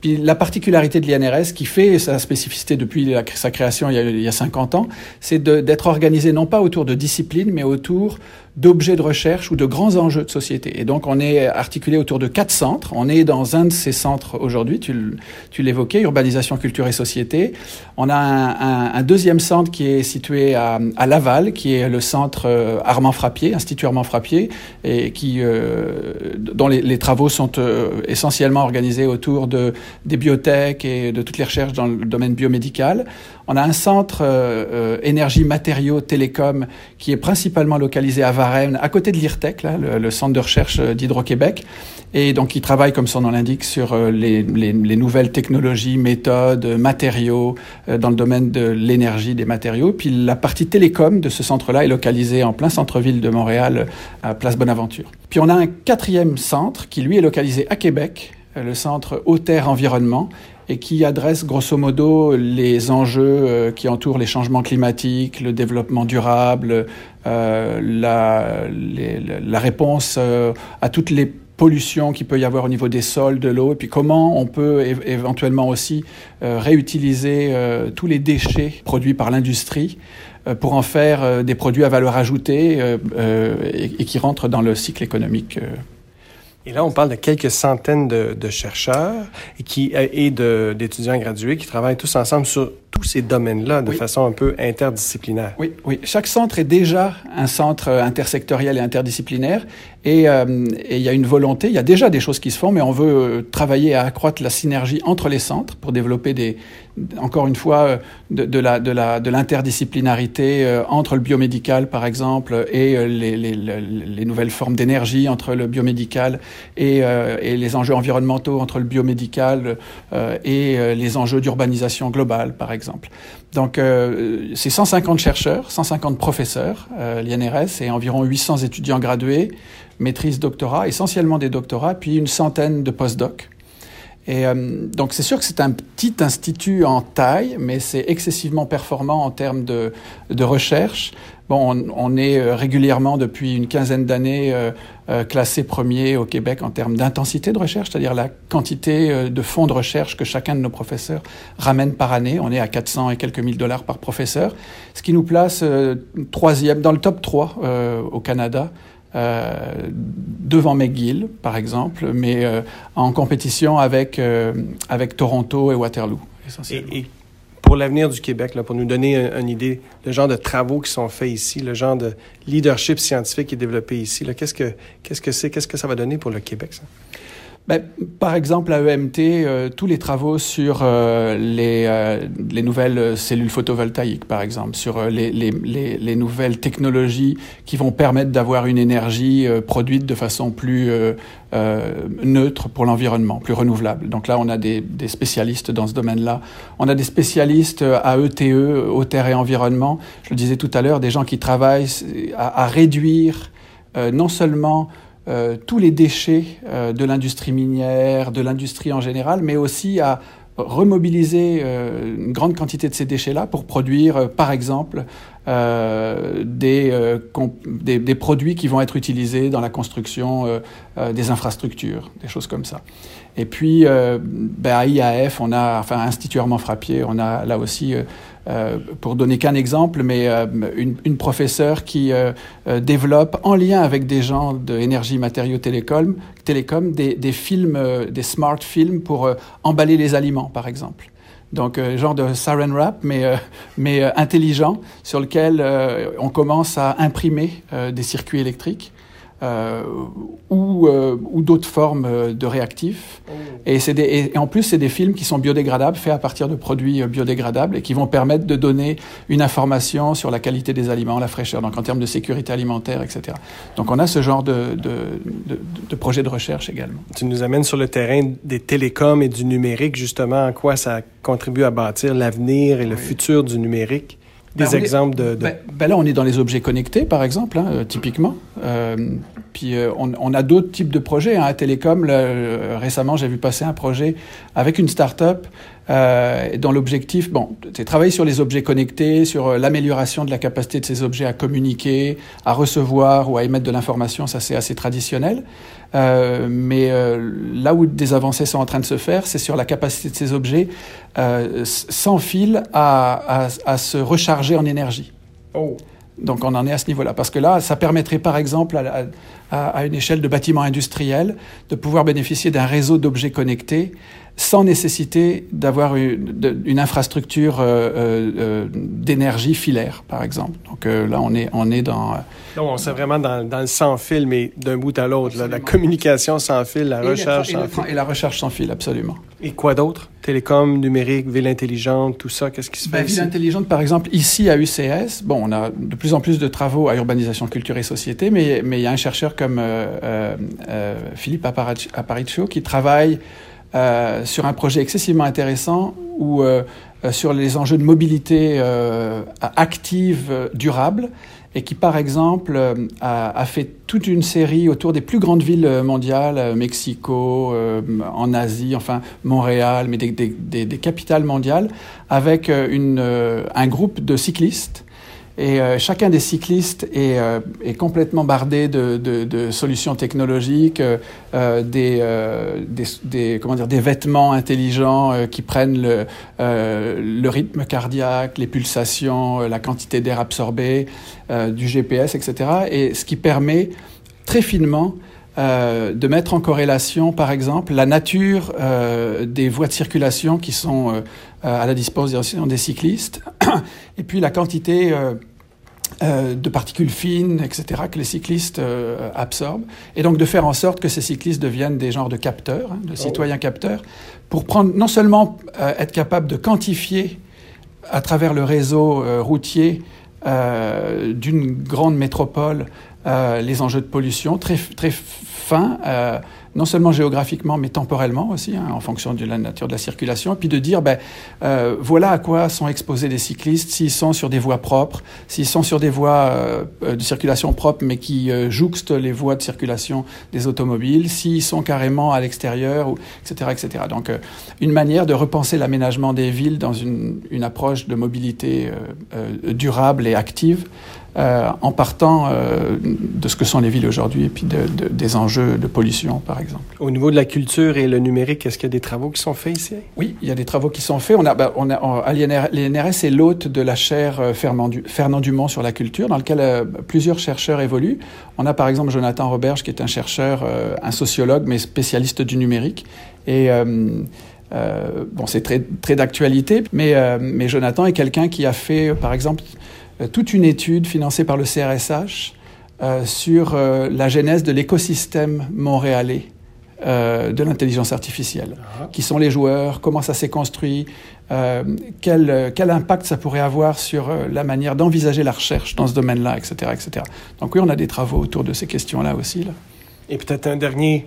Puis la particularité de l'INRS, qui fait sa spécificité depuis sa création il y a, il y a 50 ans, c'est d'être organisé non pas autour de disciplines, mais autour d'objets de recherche ou de grands enjeux de société. Et donc, on est articulé autour de quatre centres. On est dans un de ces centres aujourd'hui, tu, l'évoquais, Urbanisation, Culture et Société. On a un, deuxième centre qui est situé à, Laval, qui est le centre euh, Armand Frappier, Institut Armand Frappier, et qui, euh, dont les, les, travaux sont euh, essentiellement organisés autour de, des biotech et de toutes les recherches dans le domaine biomédical. On a un centre euh, euh, énergie, matériaux, télécom qui est principalement localisé à Varennes, à côté de l'IRTEC, le, centre de recherche euh, d'Hydro-Québec. Et donc, il travaille, comme son nom l'indique, sur les, nouvelles technologies, méthodes, matériaux dans le domaine de l'énergie, des matériaux. Puis la partie télécom de ce centre-là est localisée en plein centre-ville de Montréal, à Place Bonaventure. Puis on a un quatrième centre qui, lui, est localisé à Québec, le centre Haute-Terre Environnement, et qui adresse grosso modo les enjeux euh, qui entourent les changements climatiques, le développement durable, euh, la, réponse euh, à toutes les pollutions qu'il peut y avoir au niveau des sols, de l'eau, et puis comment on peut éventuellement aussi réutiliser tous les déchets produits par l'industrie pour en faire des produits à valeur ajoutée et, qui rentrent dans le cycle économique. Et là, on parle de quelques centaines de, chercheurs et, et d'étudiants gradués qui travaillent tous ensemble sur tous ces domaines-là de façon un peu interdisciplinaire. Oui, oui. Chaque centre est déjà un centre intersectoriel et interdisciplinaire. Et euh, il y a une volonté, il y a déjà des choses qui se font, mais on veut euh, travailler à accroître la synergie entre les centres pour développer des, encore une fois, euh, de, de la, de, la, de l'interdisciplinarité euh, entre le biomédical, par exemple, et les, les, les nouvelles formes d'énergie entre le biomédical et, et, les enjeux environnementaux entre le biomédical et les enjeux d'urbanisation globale, par exemple. Donc, euh, c'est 150 chercheurs, 150 professeurs, euh, l'INRS, et environ 800 étudiants gradués, maîtrise, doctorat, essentiellement des doctorats, puis une centaine de postdocs. Et euh, donc c'est sûr que c'est un petit institut en taille, mais c'est excessivement performant en termes de, de recherche. Bon, on, on, est euh, régulièrement depuis une quinzaine d'années euh, euh, classé premier au Québec en termes d'intensité de recherche, c'est-à-dire la quantité de fonds de recherche que chacun de nos professeurs ramène par année. On est à 400 et quelques mille dollars par professeur, ce qui nous place troisième dans le top 3 au Canada euh, devant McGill, par exemple, mais euh, en compétition avec, euh, avec Toronto et Waterloo, essentiellement. Et, pour l'avenir du Québec, là, pour nous donner une, idée, le genre de travaux qui sont faits ici, le genre de leadership scientifique qui est développé ici, qu'est-ce que qu'est-ce que c'est, qu'est-ce que ça va donner pour le Québec, ça? Ben, par exemple, à EMT, euh, tous les travaux sur euh, les, euh, les, nouvelles cellules photovoltaïques, par exemple, sur les, les, les, nouvelles technologies qui vont permettre d'avoir une énergie produite de façon plus neutre pour l'environnement, plus renouvelable. Donc là, on a des, des spécialistes dans ce domaine-là. On a des spécialistes à ETE, eau, terre et environnement. Je le disais tout à l'heure, des gens qui travaillent à, à réduire non seulement euh, tous les déchets euh, de l'industrie minière, de l'industrie en général, mais aussi à remobiliser euh, une grande quantité de ces déchets-là pour produire, par exemple, des, des, des, produits qui vont être utilisés dans la construction des infrastructures, des choses comme ça. Et puis, ben à IAF, on a, enfin, Institut Armand Frappier, on a là aussi euh, pour donner qu'un exemple, mais euh, une, une, professeure qui euh, développe en lien avec des gens de énergie matériaux télécom, télécom des, des films, des smart films pour emballer les aliments, par exemple. Donc, genre de siren wrap, mais, mais intelligent, sur lequel on commence à imprimer des circuits électriques euh, ou, euh, ou d'autres formes euh, de réactifs. Oh. Et, des, et, en plus, c'est des films qui sont biodégradables, faits à partir de produits biodégradables et qui vont permettre de donner une information sur la qualité des aliments, la fraîcheur, donc en termes de sécurité alimentaire, etc. Donc on a ce genre de, de, de, de projet de recherche également. Tu nous amènes sur le terrain des télécoms et du numérique, justement, en quoi ça contribue à bâtir l'avenir et le futur du numérique des ben, exemples de... Ben, ben, là, on est dans les objets connectés, par exemple, hein, typiquement. Euh, puis euh, on, on, a d'autres types de projets. Hein. À Télécom, là, euh, récemment, j'ai vu passer un projet avec une start-up euh, dont l'objectif, bon, c'est travailler sur les objets connectés, sur euh, l'amélioration de la capacité de ces objets à communiquer, à recevoir ou à émettre de l'information. Ça, c'est assez traditionnel. Euh, mais euh, là où des avancées sont en train de se faire, c'est sur la capacité de ces objets euh, sans fil à, à, à, se recharger en énergie. Oh. Donc on en est à ce niveau-là. Parce que là, ça permettrait par exemple à, à, à une échelle de bâtiment industriel de pouvoir bénéficier d'un réseau d'objets connectés sans nécessité d'avoir une, une, infrastructure euh, euh, d'énergie filaire, par exemple. Donc euh, là, on est, on est dans... Donc, on est vraiment dans, dans le sans fil, mais d'un bout à l'autre, la communication sans fil, la et recherche sans fil. Et la recherche sans fil, absolument. Et quoi d'autre? Télécom, numérique, ville intelligente, tout ça, qu'est-ce qui se ben, fait Ville intelligente, par exemple, ici à UCS, bon, on a de plus en plus de travaux à urbanisation, culture et société, mais, mais il y a un chercheur comme euh, euh, Philippe Aparicio qui travaille euh, sur un projet excessivement intéressant où, euh, euh, sur les enjeux de mobilité active durable et qui, par exemple, a, a, fait toute une série autour des plus grandes villes mondiales, Mexico, en Asie, enfin Montréal, mais des, des, des capitales mondiales, avec une, un groupe de cyclistes et euh, chacun des cyclistes est, euh, complètement bardé de, solutions technologiques, euh, des, comment dire, des vêtements intelligents qui prennent le, rythme cardiaque, les pulsations, la quantité d'air absorbé, du GPS, etc. Et ce qui permet très finement de mettre en corrélation, par exemple, la nature des voies de circulation qui sont à la disposition des cyclistes, et puis la quantité de particules fines, etc., que les cyclistes absorbent, et donc de faire en sorte que ces cyclistes deviennent des genres de capteurs, hein, de oh. citoyens capteurs, pour prendre non seulement être capable de quantifier à travers le réseau routier d'une grande métropole les enjeux de pollution très, très fins, non seulement géographiquement, mais temporellement aussi, hein, en fonction de la nature de la circulation, et puis de dire, ben, euh, voilà à quoi sont exposés les cyclistes s'ils sont sur des voies propres, s'ils sont sur des voies euh, de circulation propres, mais qui euh, jouxtent les voies de circulation des automobiles, s'ils sont carrément à l'extérieur, etc., etc. Donc, une manière de repenser l'aménagement des villes dans une, une approche de mobilité durable et active. Euh, en partant euh, de ce que sont les villes aujourd'hui et puis de, de, des enjeux de pollution, par exemple. Au niveau de la culture et le numérique, est-ce qu'il y a des travaux qui sont faits ici? Oui, il y a des travaux qui sont faits. On a, ben, on a, à l'INRS est l'hôte de la chaire euh, Fernand, Dumont sur la culture, dans laquelle euh, plusieurs chercheurs évoluent. On a par exemple Jonathan Roberge, qui est un chercheur, un sociologue, mais spécialiste du numérique. Et bon, c'est très, très d'actualité, mais, mais Jonathan est quelqu'un qui a fait, par exemple, toute une étude financée par le CRSH euh, sur euh, la genèse de l'écosystème montréalais euh, de l'intelligence artificielle. Ah. Qui sont les joueurs, comment ça s'est construit, euh, quel, quel, impact ça pourrait avoir sur la manière d'envisager la recherche dans ce domaine-là, etc., etc. Donc oui, on a des travaux autour de ces questions-là aussi. Là. Et peut-être un dernier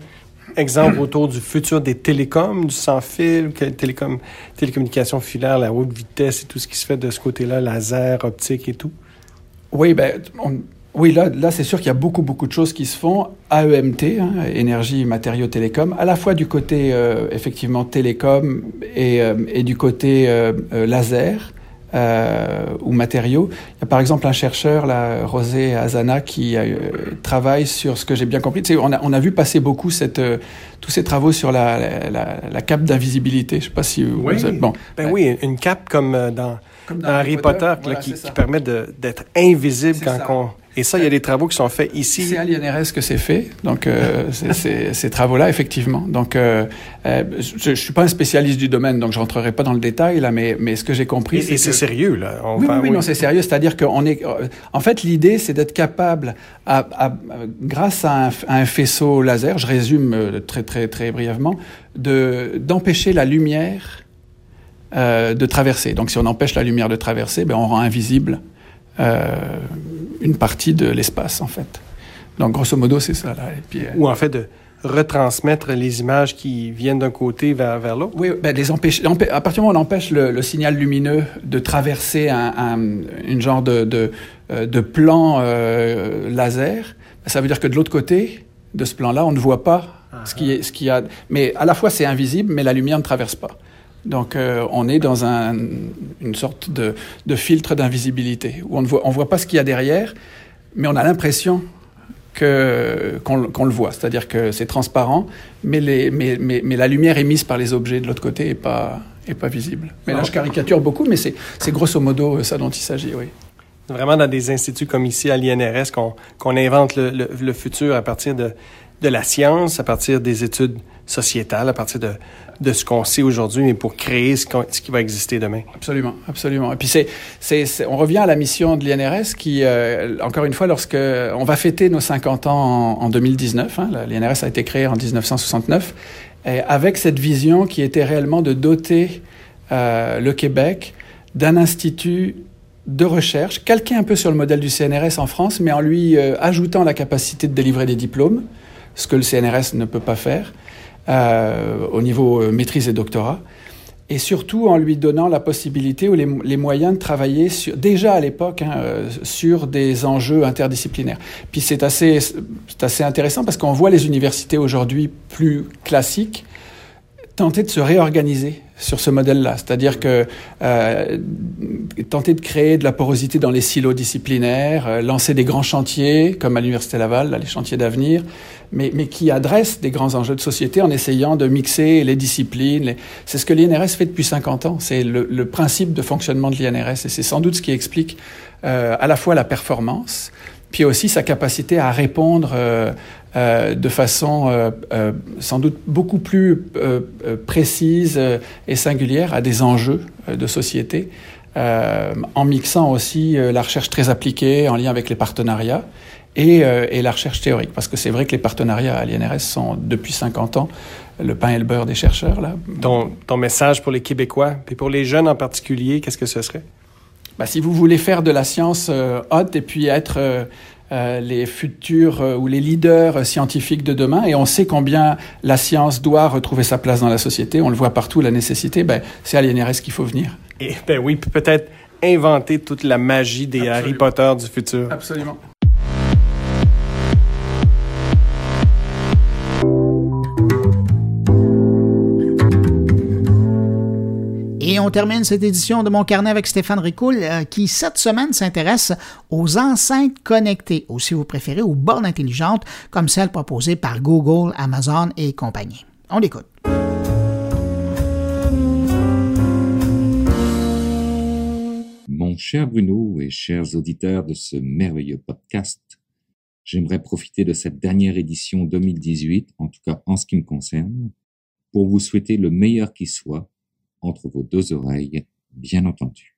exemple autour du futur des télécoms, du sans-fil, télécom, télécommunications filaires, la haute vitesse et tout ce qui se fait de ce côté-là, laser, optique et tout? Oui, ben, oui, là, là c'est sûr qu'il y a beaucoup, beaucoup de choses qui se font. AEMT, hein, énergie, matériaux, télécom, à la fois du côté, euh, effectivement, télécom et, euh, du côté euh laser euh, ou matériaux. Il y a par exemple un chercheur, la Rosé Azana, qui euh, travaille sur ce que j'ai bien compris. Tu sais, on, a, on a vu passer beaucoup cette, euh, tous ces travaux sur la, la, la, la cape d'invisibilité. Je ne sais pas si oui. vous êtes... Bon. Ben oui, une cape comme dans, comme dans, Harry Potter, Potter voilà, là, qui, qui, permet d'être invisible quand on et ça, il y a des travaux qui sont faits ici. C'est à l'INRS que c'est fait, donc euh, ces travaux-là, effectivement. Donc, euh, euh, je ne suis pas un spécialiste du domaine, donc je rentrerai pas dans le détail là, mais, mais ce que j'ai compris, et, c'est sérieux là. On oui, va, oui, oui, non, c'est sérieux. C'est-à-dire qu'on est, en fait, l'idée, c'est d'être capable, à, à, grâce à un, à un, faisceau laser, je résume très très très brièvement, de d'empêcher la lumière euh, de traverser. Donc, si on empêche la lumière de traverser, ben, on rend invisible euh, une partie de l'espace, en fait. Donc, grosso modo, c'est ça. Là. Et puis, euh, Ou en fait, de retransmettre les images qui viennent d'un côté vers, vers l'autre? Oui, ben, les empêcher, à partir du moment où on empêche le, le signal lumineux de traverser un, un une genre de, de, euh, de plan euh, laser, ça veut dire que de l'autre côté de ce plan-là, on ne voit pas uh -huh. ce qui est, ce qui a. Mais à la fois, c'est invisible, mais la lumière ne traverse pas. Donc, euh, on est dans un, une sorte de, filtre d'invisibilité où on ne voit, pas ce qu'il y a derrière, mais on a l'impression qu'on qu le voit, c'est-à-dire que c'est transparent, mais, la lumière émise par les objets de l'autre côté est pas est pas visible. Mais là, je caricature beaucoup, mais c'est grosso modo ça dont il s'agit, oui. Vraiment dans des instituts comme ici à l'INRS qu'on qu invente le, futur à partir de la science, à partir des études sociétales, à partir de, ce qu'on sait aujourd'hui, mais pour créer ce, qu ce, qui va exister demain. Absolument, absolument. Et puis on revient à la mission de l'INRS qui, euh, encore une fois, lorsque on va fêter nos 50 ans en, en 2019, hein, l'INRS a été créé en 1969, et avec cette vision qui était réellement de doter euh, le Québec d'un institut de recherche, calqué un peu sur le modèle du CNRS en France, mais en lui euh, ajoutant la capacité de délivrer des diplômes, ce que le CNRS ne peut pas faire, euh, au niveau euh, maîtrise et doctorat, et surtout en lui donnant la possibilité ou les, moyens de travailler déjà à l'époque hein, euh, sur des enjeux interdisciplinaires. Puis c'est assez intéressant parce qu'on voit les universités aujourd'hui plus classiques tenter de se réorganiser sur ce modèle-là, c'est-à-dire que euh, tenter de créer de la porosité dans les silos disciplinaires, euh, lancer des grands chantiers comme à l'université Laval, là, les chantiers d'avenir, mais, mais qui adressent des grands enjeux de société en essayant de mixer les disciplines. Les... C'est ce que l'INRS fait depuis 50 ans. C'est le, le, principe de fonctionnement de l'INRS et c'est sans doute ce qui explique euh, à la fois la performance puis aussi sa capacité à répondre euh, euh, de façon euh, euh, sans doute beaucoup plus euh, euh, précise et singulière à des enjeux de société, en mixant aussi la recherche très appliquée en lien avec les partenariats et, et la recherche théorique. Parce que c'est vrai que les partenariats à l'INRS sont depuis 50 ans le pain et le beurre des chercheurs. Là. Ton, ton message pour les Québécois, puis pour les jeunes en particulier, qu'est-ce que ce serait? Bah, si vous voulez faire de la science euh, haute et puis être euh, euh, les futurs euh, ou les leaders scientifiques de demain, et on sait combien la science doit retrouver sa place dans la société, on le voit partout, la nécessité, ben, c'est à l'INRS qu'il faut venir. Et ben oui, peut-être inventer toute la magie des Absolument. Harry Potter du futur. Absolument. Et on termine cette édition de Mon Carnet avec Stéphane Ricoul, euh, qui cette semaine s'intéresse aux enceintes connectées, ou si vous préférez, aux bornes intelligentes, comme celles proposées par Google, Amazon et compagnie. On l'écoute. Mon cher Bruno et chers auditeurs de ce merveilleux podcast, j'aimerais profiter de cette dernière édition 2018, en tout cas en ce qui me concerne, pour vous souhaiter le meilleur qui soit entre vos deux oreilles, bien entendu.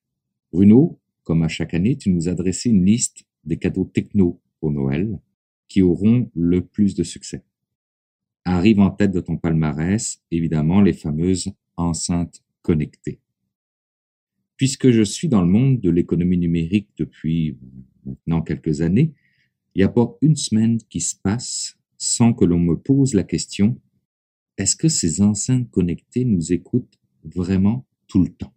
Bruno, comme à chaque année, tu nous as dressé une liste des cadeaux techno pour Noël qui auront le plus de succès. Arrive en tête de ton palmarès, évidemment, les fameuses enceintes connectées. Puisque je suis dans le monde de l'économie numérique depuis maintenant quelques années, il n'y a pas une semaine qui se passe sans que l'on me pose la question est-ce que ces enceintes connectées nous écoutent vraiment tout le temps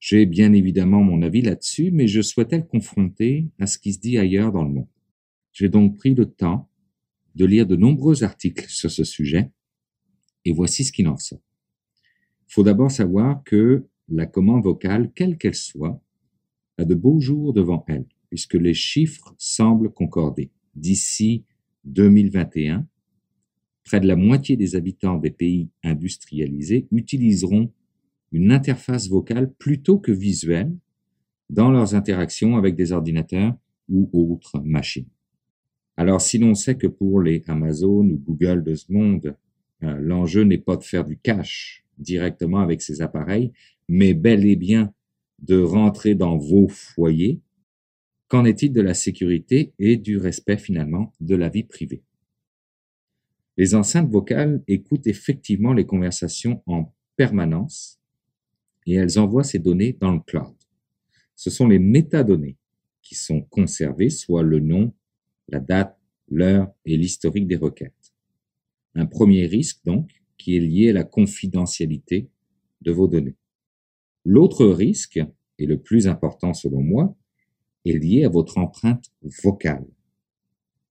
J'ai bien évidemment mon avis là-dessus, mais je souhaitais le confronter à ce qui se dit ailleurs dans le monde. J'ai donc pris le temps de lire de nombreux articles sur ce sujet, et voici ce qu'il en sort. Il faut d'abord savoir que la commande vocale, quelle qu'elle soit, a de beaux jours devant elle, puisque les chiffres semblent concorder. D'ici 2021, près de la moitié des habitants des pays industrialisés utiliseront une interface vocale plutôt que visuelle dans leurs interactions avec des ordinateurs ou autres machines. Alors, si l'on sait que pour les Amazon ou Google de ce monde, euh, l'enjeu n'est pas de faire du cash directement avec ces appareils, mais bel et bien de rentrer dans vos foyers, qu'en est-il de la sécurité et du respect finalement de la vie privée? Les enceintes vocales écoutent effectivement les conversations en permanence et elles envoient ces données dans le cloud. Ce sont les métadonnées qui sont conservées, soit le nom, la date, l'heure et l'historique des requêtes. Un premier risque donc qui est lié à la confidentialité de vos données. L'autre risque, et le plus important selon moi, est lié à votre empreinte vocale.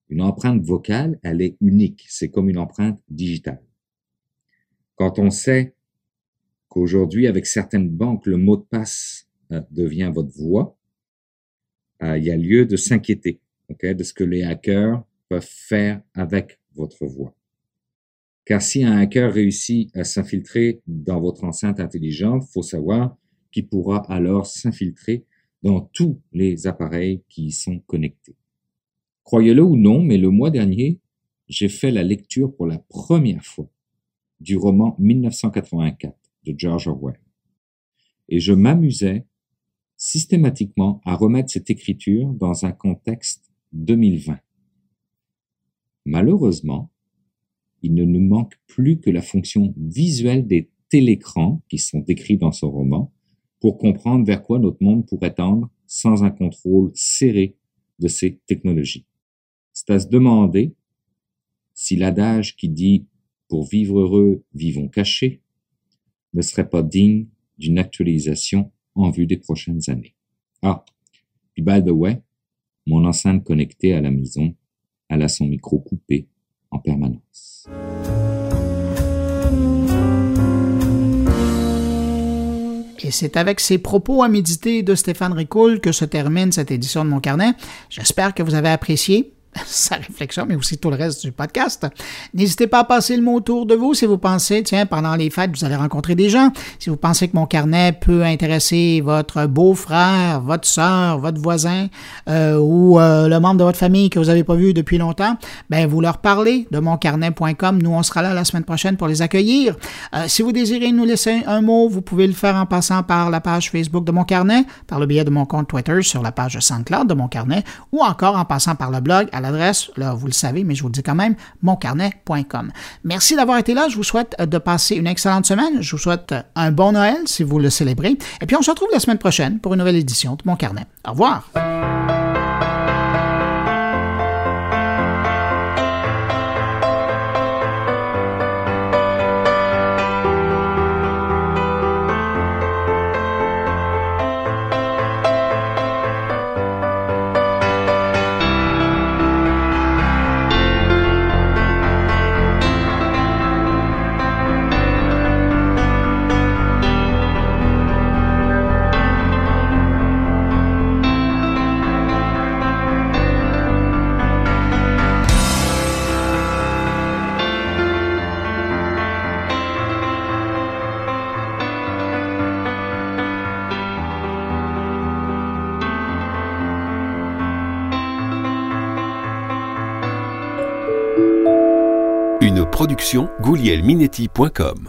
Une empreinte vocale, elle est unique, c'est comme une empreinte digitale. Quand on sait qu'aujourd'hui, avec certaines banques, le mot de passe euh, devient votre voix, euh, il y a lieu de s'inquiéter okay, de ce que les hackers peuvent faire avec votre voix. Car si un hacker réussit à s'infiltrer dans votre enceinte intelligente, faut savoir qu'il pourra alors s'infiltrer dans tous les appareils qui y sont connectés. Croyez-le ou non, mais le mois dernier, j'ai fait la lecture pour la première fois du roman 1984 de George Orwell. Et je m'amusais systématiquement à remettre cette écriture dans un contexte 2020. Malheureusement, il ne nous manque plus que la fonction visuelle des télécrans qui sont décrits dans ce roman pour comprendre vers quoi notre monde pourrait tendre sans un contrôle serré de ces technologies. C'est à se demander si l'adage qui dit pour vivre heureux, vivons cachés ne serait pas digne d'une actualisation en vue des prochaines années. Ah, puis by the way, mon enceinte connectée à la maison, elle a son micro coupé en permanence. Et c'est avec ces propos à méditer de Stéphane Ricoul que se termine cette édition de Mon Carnet. J'espère que vous avez apprécié. Sa réflexion, mais aussi tout le reste du podcast. N'hésitez pas à passer le mot autour de vous si vous pensez, tiens, pendant les fêtes, vous allez rencontrer des gens. Si vous pensez que mon carnet peut intéresser votre beau-frère, votre soeur, votre voisin euh, ou euh, le membre de votre famille que vous n'avez pas vu depuis longtemps, ben vous leur parlez de moncarnet.com. Nous, on sera là la semaine prochaine pour les accueillir. Euh, si vous désirez nous laisser un mot, vous pouvez le faire en passant par la page Facebook de Mon Carnet, par le biais de mon compte Twitter sur la page SoundCloud de Mon Carnet ou encore en passant par le blog l'adresse, là, vous le savez, mais je vous le dis quand même, moncarnet.com. Merci d'avoir été là. Je vous souhaite de passer une excellente semaine. Je vous souhaite un bon Noël si vous le célébrez. Et puis, on se retrouve la semaine prochaine pour une nouvelle édition de Mon Carnet. Au revoir. goulielminetti.com